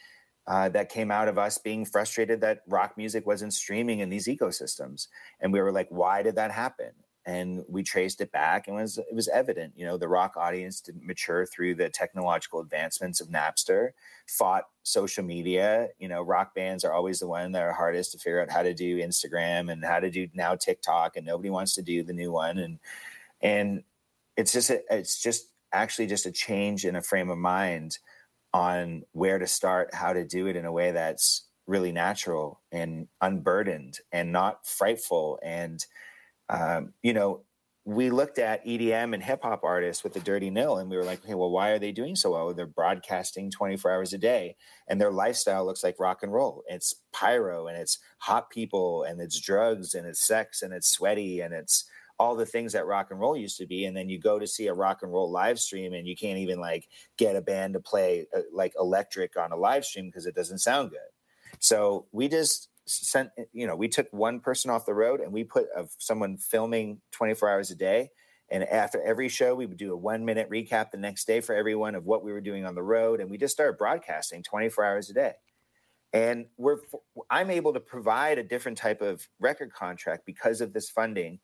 Uh, that came out of us being frustrated that rock music wasn't streaming in these ecosystems, and we were like, "Why did that happen?" And we traced it back and it was it was evident you know the rock audience didn't mature through the technological advancements of napster fought social media you know rock bands are always the one that are hardest to figure out how to do instagram and how to do now tiktok and nobody wants to do the new one and and it's just a, it's just actually just a change in a frame of mind on where to start, how to do it in a way that's really natural and unburdened and not frightful. And, um, you know, we looked at EDM and hip hop artists with the Dirty Nil, and we were like, okay, well, why are they doing so well? They're broadcasting 24 hours a day, and their lifestyle looks like rock and roll. It's pyro, and it's hot people, and it's drugs, and it's sex, and it's sweaty, and it's all the things that rock and roll used to be and then you go to see a rock and roll live stream and you can't even like get a band to play uh, like electric on a live stream because it doesn't sound good so we just sent eh, you know we took one person off the road and we put of someone filming 24 hours a day and after every show we would do a one minute recap the next day for everyone of what we were doing on the road and we just started broadcasting 24 hours a day and we're i'm able to provide a different type of record contract because of this funding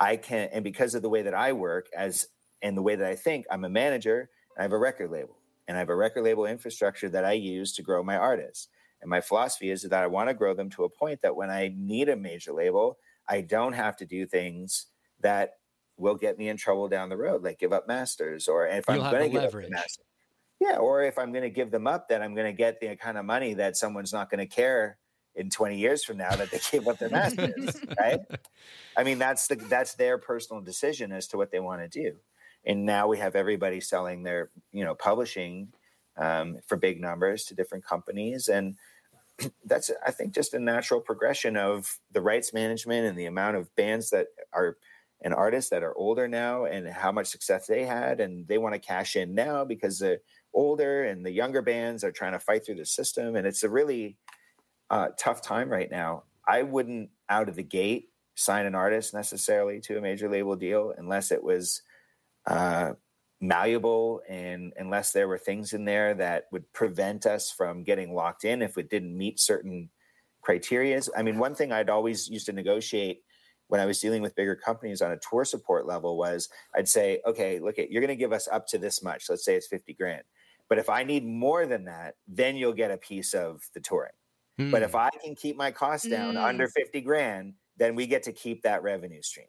I can, and because of the way that I work as and the way that I think, I'm a manager. I have a record label, and I have a record label infrastructure that I use to grow my artists. And my philosophy is that I want to grow them to a point that when I need a major label, I don't have to do things that will get me in trouble down the road, like give up masters, or if You'll I'm going to give leverage. up the master, yeah, or if I'm going to give them up, then I'm going to get the kind of money that someone's not going to care in 20 years from now that they gave up their masters, right? I mean, that's the that's their personal decision as to what they want to do. And now we have everybody selling their, you know, publishing um, for big numbers to different companies, and that's I think just a natural progression of the rights management and the amount of bands that are and artists that are older now and how much success they had and they want to cash in now because they're older and the younger bands are trying to fight through the system and it's a really uh, tough time right now. I wouldn't out of the gate sign an artist necessarily to a major label deal unless it was uh, malleable and unless there were things in there that would prevent us from getting locked in if it didn't meet certain criterias. I mean, one thing I'd always used to negotiate when I was dealing with bigger companies on a tour support level was I'd say, okay, look at you're going to give us up to this much. Let's say it's 50 grand. But if I need more than that, then you'll get a piece of the touring. Mm. But if hmm. I can keep my costs down mm. under 50 grand, then we get to keep that revenue stream.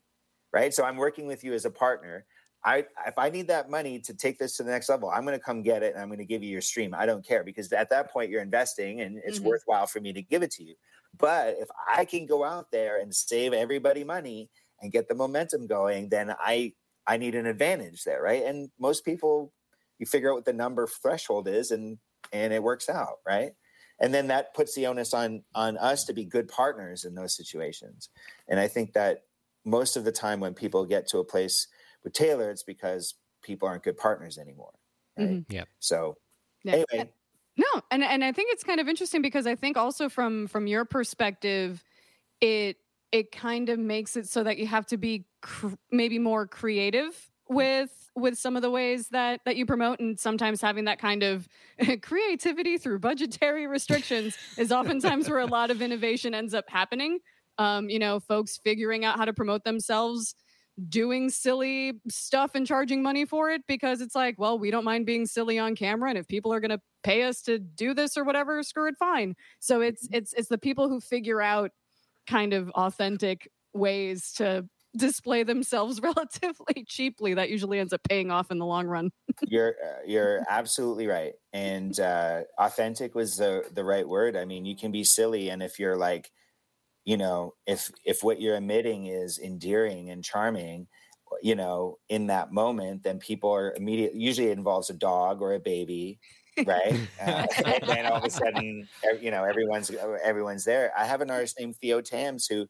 Right. So I'm working with you as a partner. I if I need that money to take this to the next level, I'm going to come get it and I'm going to give you your stream. I don't care because at that point you're investing and it's mm-hmm. worthwhile for me to give it to you. But if I can go out there and save everybody money and get the momentum going, then I I need an advantage there, right? And most people you figure out what the number threshold is and and it works out, right? and then that puts the onus on on us to be good partners in those situations and i think that most of the time when people get to a place with taylor it's because people aren't good partners anymore right? Mm-hmm. yeah so yeah. anyway. No and and i think it's kind of interesting because i think also from from your perspective it it kind of makes it so that you have to be cr- maybe more creative with with some of the ways that that you promote. And sometimes having that kind of creativity through budgetary restrictions is oftentimes where a lot of innovation ends up happening. Um, you know folks figuring out how to promote themselves doing silly stuff and charging money for it because it's like well we don't mind being silly on camera and if people are going to pay us to do this or whatever screw it fine. So it's mm-hmm. it's it's the people who figure out kind of authentic ways to display themselves relatively cheaply that usually ends up paying off in the long run. You're uh, you're absolutely right and uh, authentic was the the right word. I mean you can be silly and if you're like you know if if what you're emitting is endearing and charming you know in that moment then people are immediately usually it involves a dog or a baby right? Uh, and then all of a sudden you know everyone's everyone's there. I have an artist named theo tams who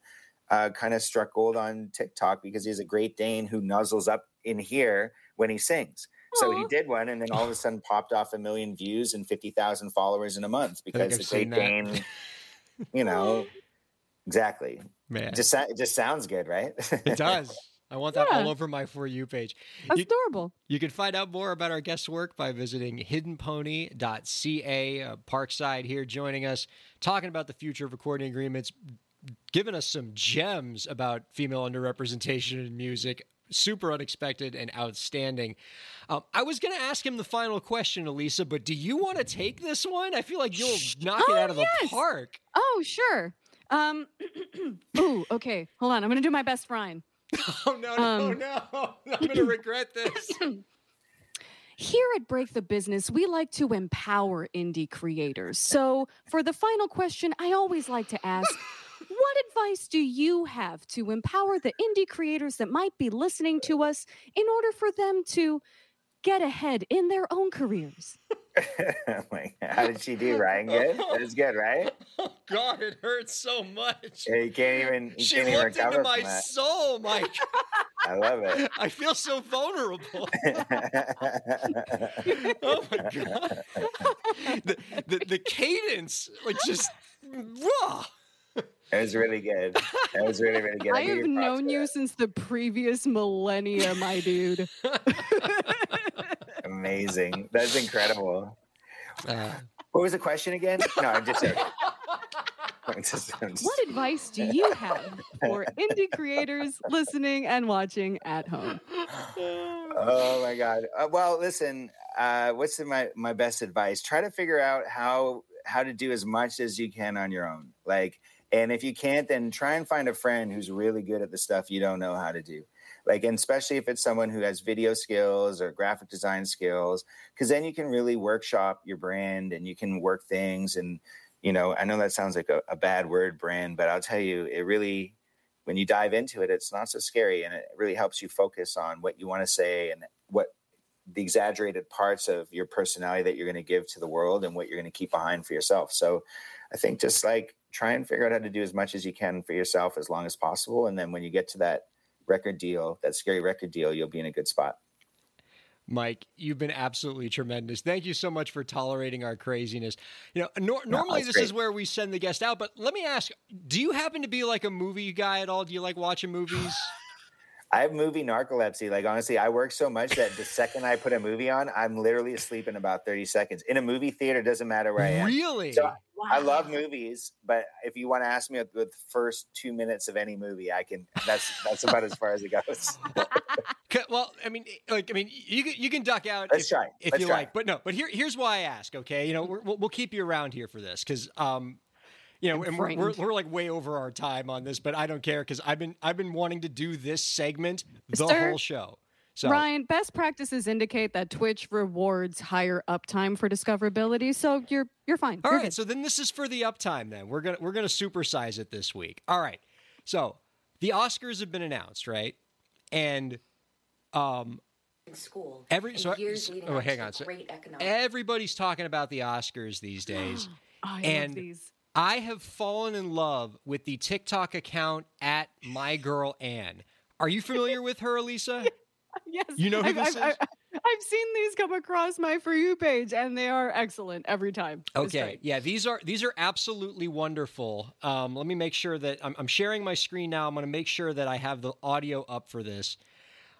uh, kind of struck gold on TikTok because he's a Great Dane who nuzzles up in here when he sings. So he did one, and then all of a sudden popped off a million views and fifty thousand followers in a month because the Great Dane, you know, exactly. Man, just it just sounds good, right? it does. I want that yeah. all over my For You page. That's you, adorable. You can find out more about our guest work by visiting hiddenpony.ca. Uh, Parkside here joining us, talking about the future of recording agreements, giving us some gems about female underrepresentation in music. Super unexpected and outstanding. Um, I was going to ask him the final question, Elisa, but do you want to take this one? I feel like you'll knock oh, it out of yes. the park. Oh, sure. Um, ooh, okay. Hold on. I'm going to do my best, Ryan. Oh, no, no, um, no. I'm going to regret this. Here at Break the Business, we like to empower indie creators. So, for the final question, I always like to ask what advice do you have to empower the indie creators that might be listening to us in order for them to get ahead in their own careers? like, how did she do, Ryan? Good. That's good, right? Oh God, it hurts so much. Yeah, you can't even. You She can't even looked into my soul, Mike. I love it. I feel so vulnerable. Oh my god. The, the the cadence, like just raw. It was really good. It was really, really good. I I'll give have known you that. since the previous millennia, my dude. Amazing. That's incredible. Uh, What was the question again? No, I'm just joking. I'm just- I'm just- What advice do you have for indie creators listening and watching at home? Oh my god. Uh, well, listen. Uh, what's the, my my best advice? Try to figure out how how to do as much as you can on your own. Like, and if you can't, then try and find a friend who's really good at the stuff you don't know how to do. Like, and especially if it's someone who has video skills or graphic design skills, because then you can really workshop your brand and you can work things. And you know, I know that sounds like a, a bad word, brand, but I'll tell you, it really when you dive into it, it's not so scary and it really helps you focus on what you want to say and what the exaggerated parts of your personality that you're going to give to the world and what you're going to keep behind for yourself. So I think just like try and figure out how to do as much as you can for yourself as long as possible. And then when you get to that record deal, that scary record deal, you'll be in a good spot. Mike, you've been absolutely tremendous. Thank you so much for tolerating our craziness. You know, nor- normally that's this is where we send the guest out, but let me ask: Do you happen to be like a movie guy at all? Do you like watching movies? I have movie narcolepsy. Like honestly, I work so much that the second I put a movie on, I'm literally asleep in about 30 seconds. In a movie theater, doesn't matter where I am. really? So I love movies, but if you want to ask me with the first two minutes of any movie, I can. That's that's about as far as it goes. Well, I mean, like, I mean, you can you can duck out Let's if, try. if Let's you try. like, but no. But here here's why I ask. Okay, you know, we're, we'll we'll keep you around here for this because, um, you know, I'm and we're, we're we're like way over our time on this, but I don't care because I've been I've been wanting to do this segment the Sir, whole show. So Ryan, best practices indicate that Twitch rewards higher uptime for discoverability, so you're you're fine. All You're right, good. so then this is for the uptime. Then we're gonna we're gonna supersize it this week. All right, so the Oscars have been announced, right? And um, school. Every- so- years so- oh, hang on, so great economic everybody's talking about the Oscars these days. Oh, I and- love these. I have fallen in love with the TikTok account at my girl Anne. Are you familiar with her, Elisa? Yes, You know who I've, this I've, is? I've, seen these come across my for you page, and they are excellent every time. Okay, yeah, these are these are absolutely wonderful. Um, let me make sure that I'm, I'm sharing my screen now. I'm going to make sure that I have the audio up for this.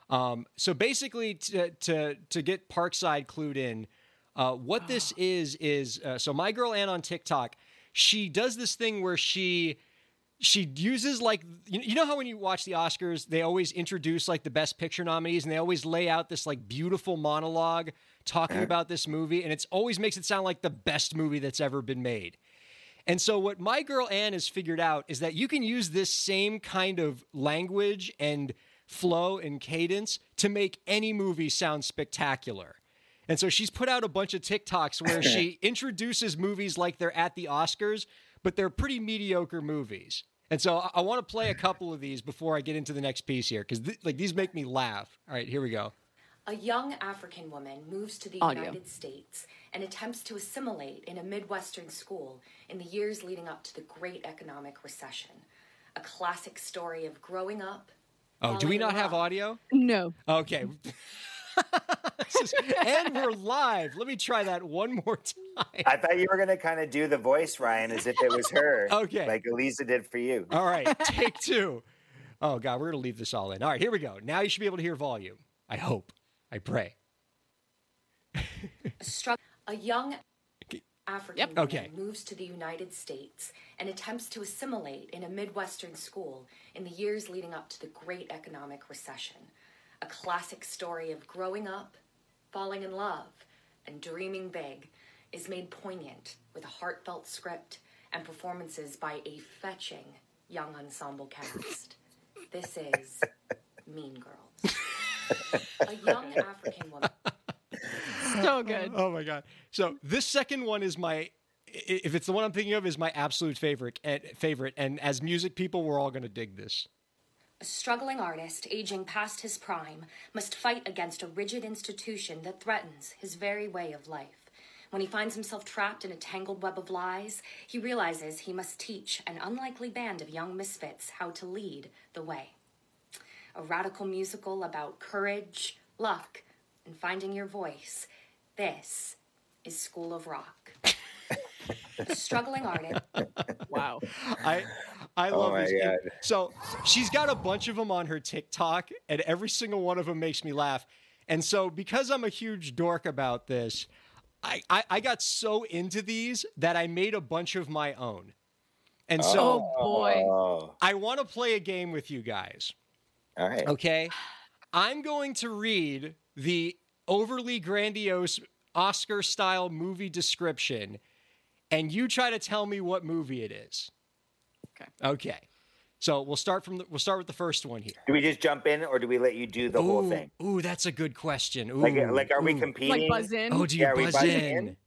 Um, so basically, to, to to get Parkside clued in, uh, what this is is uh, so my girl Ann on TikTok, she does this thing where she she uses like you you know how when you watch the Oscars they always introduce like the best picture nominees and they always lay out this like beautiful monologue talking uh-huh. about this movie and it's always makes it sound like the best movie that's ever been made. And so what my girl Anne has figured out is that you can use this same kind of language and flow and cadence to make any movie sound spectacular. And so she's put out a bunch of TikToks where she introduces movies like they're at the Oscars, but they're pretty mediocre movies. And so I, I want to play a couple of these before I get into the next piece here because th- like these make me laugh. All right, here we go. A young African woman moves to the Audio. United States and attempts to assimilate in a Midwestern school in the years leading up to the Great Economic Recession. A classic story of growing up. Oh, do we falling in not have audio? No, Okay. This is- and we're live. Let me try that one more time. I thought you were going to kind of do the voice, Ryan, as if it was her. Okay. Like Elisa did for you. All right, take two. Oh God, we're gonna leave this all in. All right, here we go. Now you should be able to hear volume. I hope. I pray. A, a young African Yep. woman Okay. moves to the United States and attempts to assimilate in a Midwestern school in the years leading up to the Great Economic Recession. A classic story of growing up, falling in love, and dreaming big is made poignant with a heartfelt script and performances by a fetching young ensemble cast. This is Mean Girls. A young African woman. so good. Oh my god! So this second one is my if it's the one I'm thinking of, is my absolute favorite. Eh, favorite, and as music people, we're all gonna dig this. A struggling artist, aging past his prime, must fight against a rigid institution that threatens his very way of life. When he finds himself trapped in a tangled web of lies, he realizes he must teach an unlikely band of young misfits how to lead the way. A radical musical about courage, luck, and finding your voice. This is School of Rock. A struggling artist. Wow. I I Oh love my this. So she's got a bunch of them on her TikTok, and every single one of them makes me laugh. And so because I'm a huge dork about this, I, I, I got so into these that I made a bunch of my own. And so Oh boy. Oh, I want to play a game with you guys. all right. Okay. I'm going to read the overly grandiose Oscar style movie description, and you try to tell me what movie it is. Okay. Okay. So we'll start from the, we'll start with the first one here. Do we just jump in, or do we let you do the whole thing? Ooh, that's a good question. Ooh, Like, like, are we competing? Like buzz in. Oh, do you Yeah, are we buzz in? in?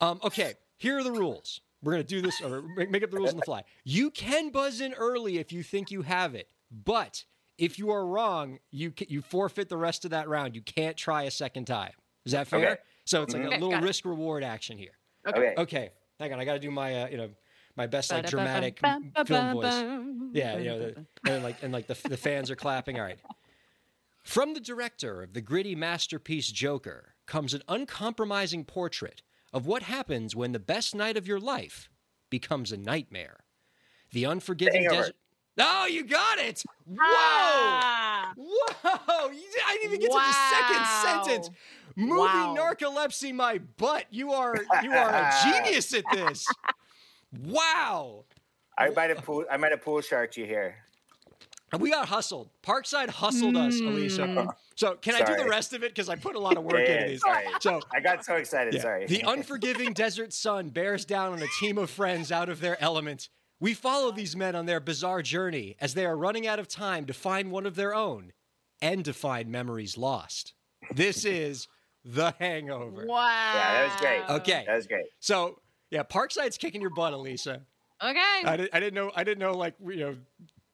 Um, okay, here are the rules. We're gonna do this or make make up the rules on the fly. You can buzz in early if you think you have it, but if you are wrong, you you forfeit the rest of that round. You can't try a second time. Is that fair? Okay. So it's like Okay, a little risk reward action here. Okay. Okay, hang on. I got to do my uh, you know my best like dramatic film voice. Yeah, you know, the, and like and like the the fans are clapping. All right. From the director of the gritty masterpiece Joker comes an uncompromising portrait of what happens when the best night of your life becomes a nightmare. The unforgiving Hangover. desert. Oh, you got it! Whoa! Ah! Whoa! I didn't even get to the second sentence. Movie Wow. narcolepsy, my butt. You are you are a genius at this. Wow! I might have pool. I might have pool sharked you here. And we got hustled. Parkside hustled us, hmm. Elisa. So can I do the rest of it? Because I put a lot of work Yeah, into yeah, these. sorry. So I got so excited. yeah. Sorry. the unforgiving desert sun bears down on a team of friends out of their element. We follow these men on their bizarre journey as they are running out of time to find one of their own and to find memories lost. This is The Hangover. Wow. Yeah, that was great. Okay. that was great. So yeah, Parkside's kicking your butt, Elisa. Okay. I, did, I didn't know. I didn't know. Like you know,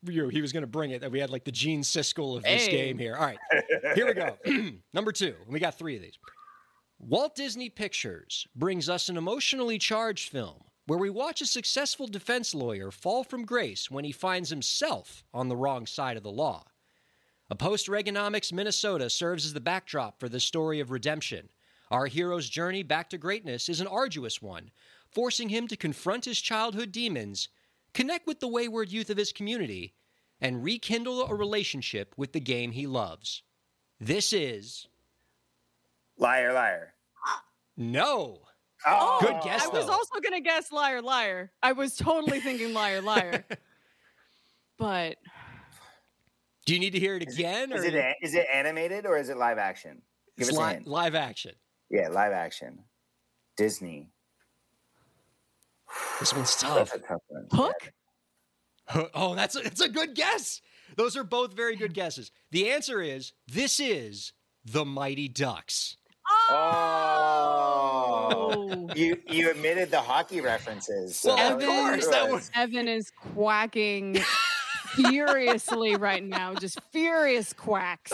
you know, he was going to bring it. That we had like the Gene Siskel of this Hey. game here. All right, here we go. Number two. We got three of these. Walt Disney Pictures brings us an emotionally charged film where we watch a successful defense lawyer fall from grace when he finds himself on the wrong side of the law. A post Reaganomics Minnesota serves as the backdrop for the story of redemption. Our hero's journey back to greatness is an arduous one, forcing him to confront his childhood demons, connect with the wayward youth of his community, and rekindle a relationship with the game he loves. This is Liar, liar. no. Oh, Good guess, I was also gonna guess liar, liar. I was totally thinking liar, liar. but Do you need to hear it again? Is or it a- is it animated or is it live action? Give it's us a li- hint. live action? Yeah, live action. Disney. This one's tough. Tough one. Hook? Oh, that's a, that's a good guess. Those are both very good guesses. The answer is this is the Mighty Ducks. Oh, you you admitted the hockey references. so Well, that of course, that was- Evan is quacking furiously right now. Just furious quacks.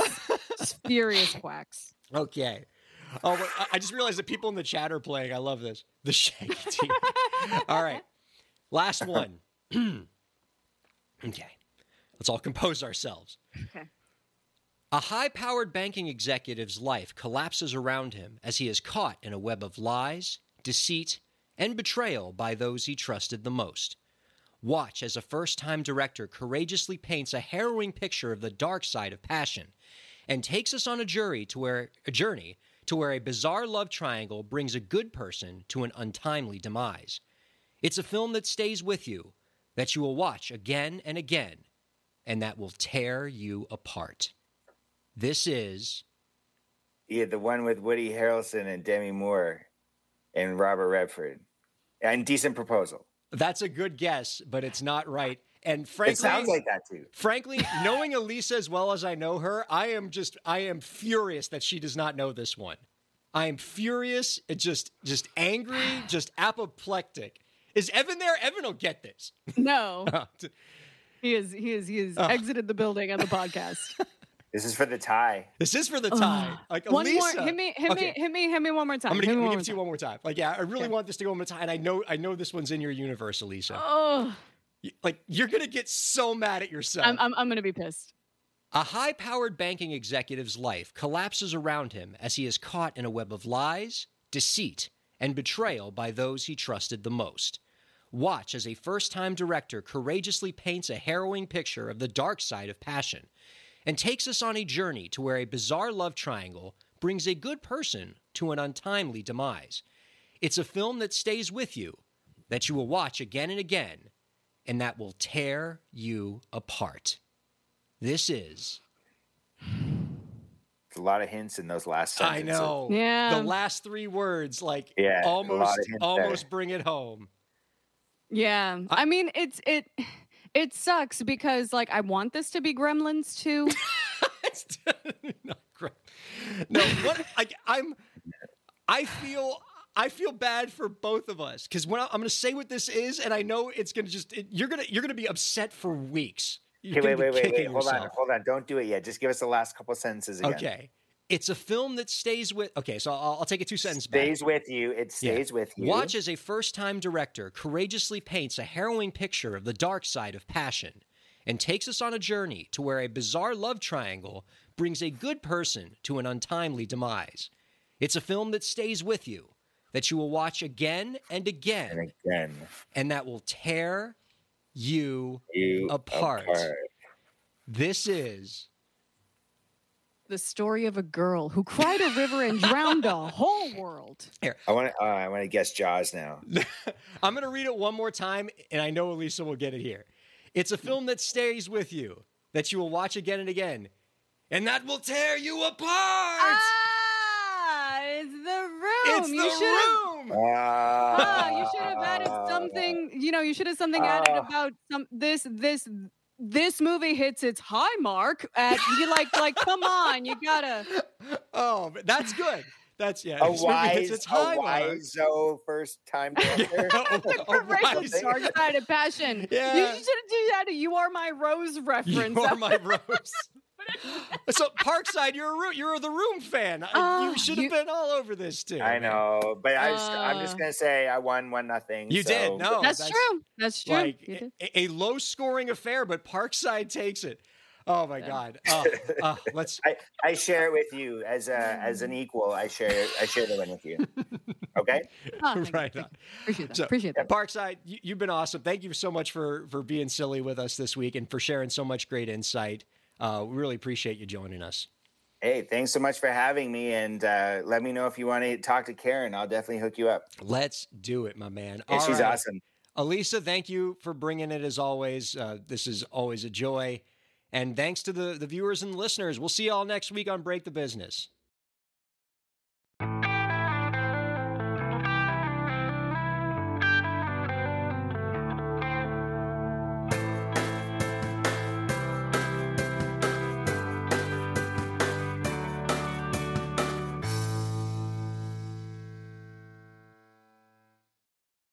Just furious quacks. Okay. Oh, but I- just realized that people in the chat are playing. I love this. The Shaggy Team. all right. Last one. okay. Let's all compose ourselves. Okay. A high powered banking executive's life collapses around him as he is caught in a web of lies, deceit, and betrayal by those he trusted the most. Watch as a first time director courageously paints a harrowing picture of the dark side of passion and takes us on a journey to where a journey to where a bizarre love triangle brings a good person to an untimely demise. It's a film that stays with you, that you will watch again and again, and that will tear you apart. This is Yeah, the one with Woody Harrelson and Demi Moore and Robert Redford. Indecent Proposal. that's a good guess, but it's not right. And frankly, it sounds like that too. frankly, knowing Elisa as well as I know her, I am just I am furious that she does not know this one. I am furious, and just just angry, just apoplectic. Is Evan there? Evan will get this. No, he is. He is. He has Oh. exited the building on the podcast. This is for the tie. this is for the tie. Like one Elisa, more. Hit me. Hit Okay. me. Hit me. Hit me one more time. I'm gonna, hit gi- me I'm one gonna more give it to you one more time. Like, yeah, I really Okay. want this to go one more time, and I know, I know this one's in your universe, Elisa. Oh, Y- Like, you're gonna get so mad at yourself. I'm, I'm. I'm gonna be pissed. A high powered banking executive's life collapses around him as he is caught in a web of lies, deceit, and betrayal by those he trusted the most. Watch as a first time director courageously paints a harrowing picture of the dark side of passion and takes us on a journey to where a bizarre love triangle brings a good person to an untimely demise. It's a film that stays with you, that you will watch again and again, and that will tear you apart. This is There's a lot of hints in those last I sentences. know. Yeah. The last three words, like, Yeah, almost, almost there. bring it home. Yeah. I mean, it's it. It sucks because like I want this to be Gremlins too. It's not great. No, what? Like, I'm. I feel. I feel bad for both of us because when I, I'm going to say what this is, and I know it's going to just it, you're gonna you're gonna be upset for weeks. You're Okay, wait, wait, wait, wait. Hold on, hold on. Don't do it yet. Just give us the last couple sentences again. Okay, it's a film that stays with. Okay, so I'll, I'll take it two sentences back. Stays with you. It Yeah. stays with you. Watch as a first time director courageously paints a harrowing picture of the dark side of passion and takes us on a journey to where a bizarre love triangle brings a good person to an untimely demise. It's a film that stays with you, that you will watch again and again, and again, and that will tear you you Apart. This is. the story of a girl who cried a river and drowned a whole world. Here. I want to. Uh, I want to guess Jaws now. I'm going to read it one more time, and I know Elisa will get it here. It's a film that stays with you, that you will watch again and again, and that will tear you apart. Ah, it's the room. it's the you should have. room. Ah, you should have added something. You know, you should have something added Ah. about some this this this movie hits its high mark at you like like come on, you gotta. Oh, that's good. That's yeah. A this hits wise, its a mark. wise oh, first time director. A- a Courageous wise- dark side of passion. Yeah. You should do that. You are my rose reference. You are my rose. so Parkside, you're a room, you're the room fan. I- Oh, you should have you- been all over this too. I know, but I just, I'm just Uh. gonna say I won one nothing. You so- did. No, That's, true. That's true. like a, a low scoring affair, but Parkside takes it. Oh my God. Oh, oh, let's. I, I share it with you as a as an equal. I share I share the win with you. Okay. Oh, thank you, right on. you. Appreciate that. So, Appreciate that. Parkside, you, you've been awesome. Thank you so much for for being silly with us this week and for sharing so much great insight. Uh, we really appreciate you joining us. Hey, thanks so much for having me, and uh, let me know if you want to talk to Karen. I'll definitely hook you up. Let's do it, my man. Yeah, All she's right. awesome. Elisa, thank you for bringing it as always. Uh, this is always a joy. And thanks to the, the viewers and listeners. We'll see you all next week on Break the Business.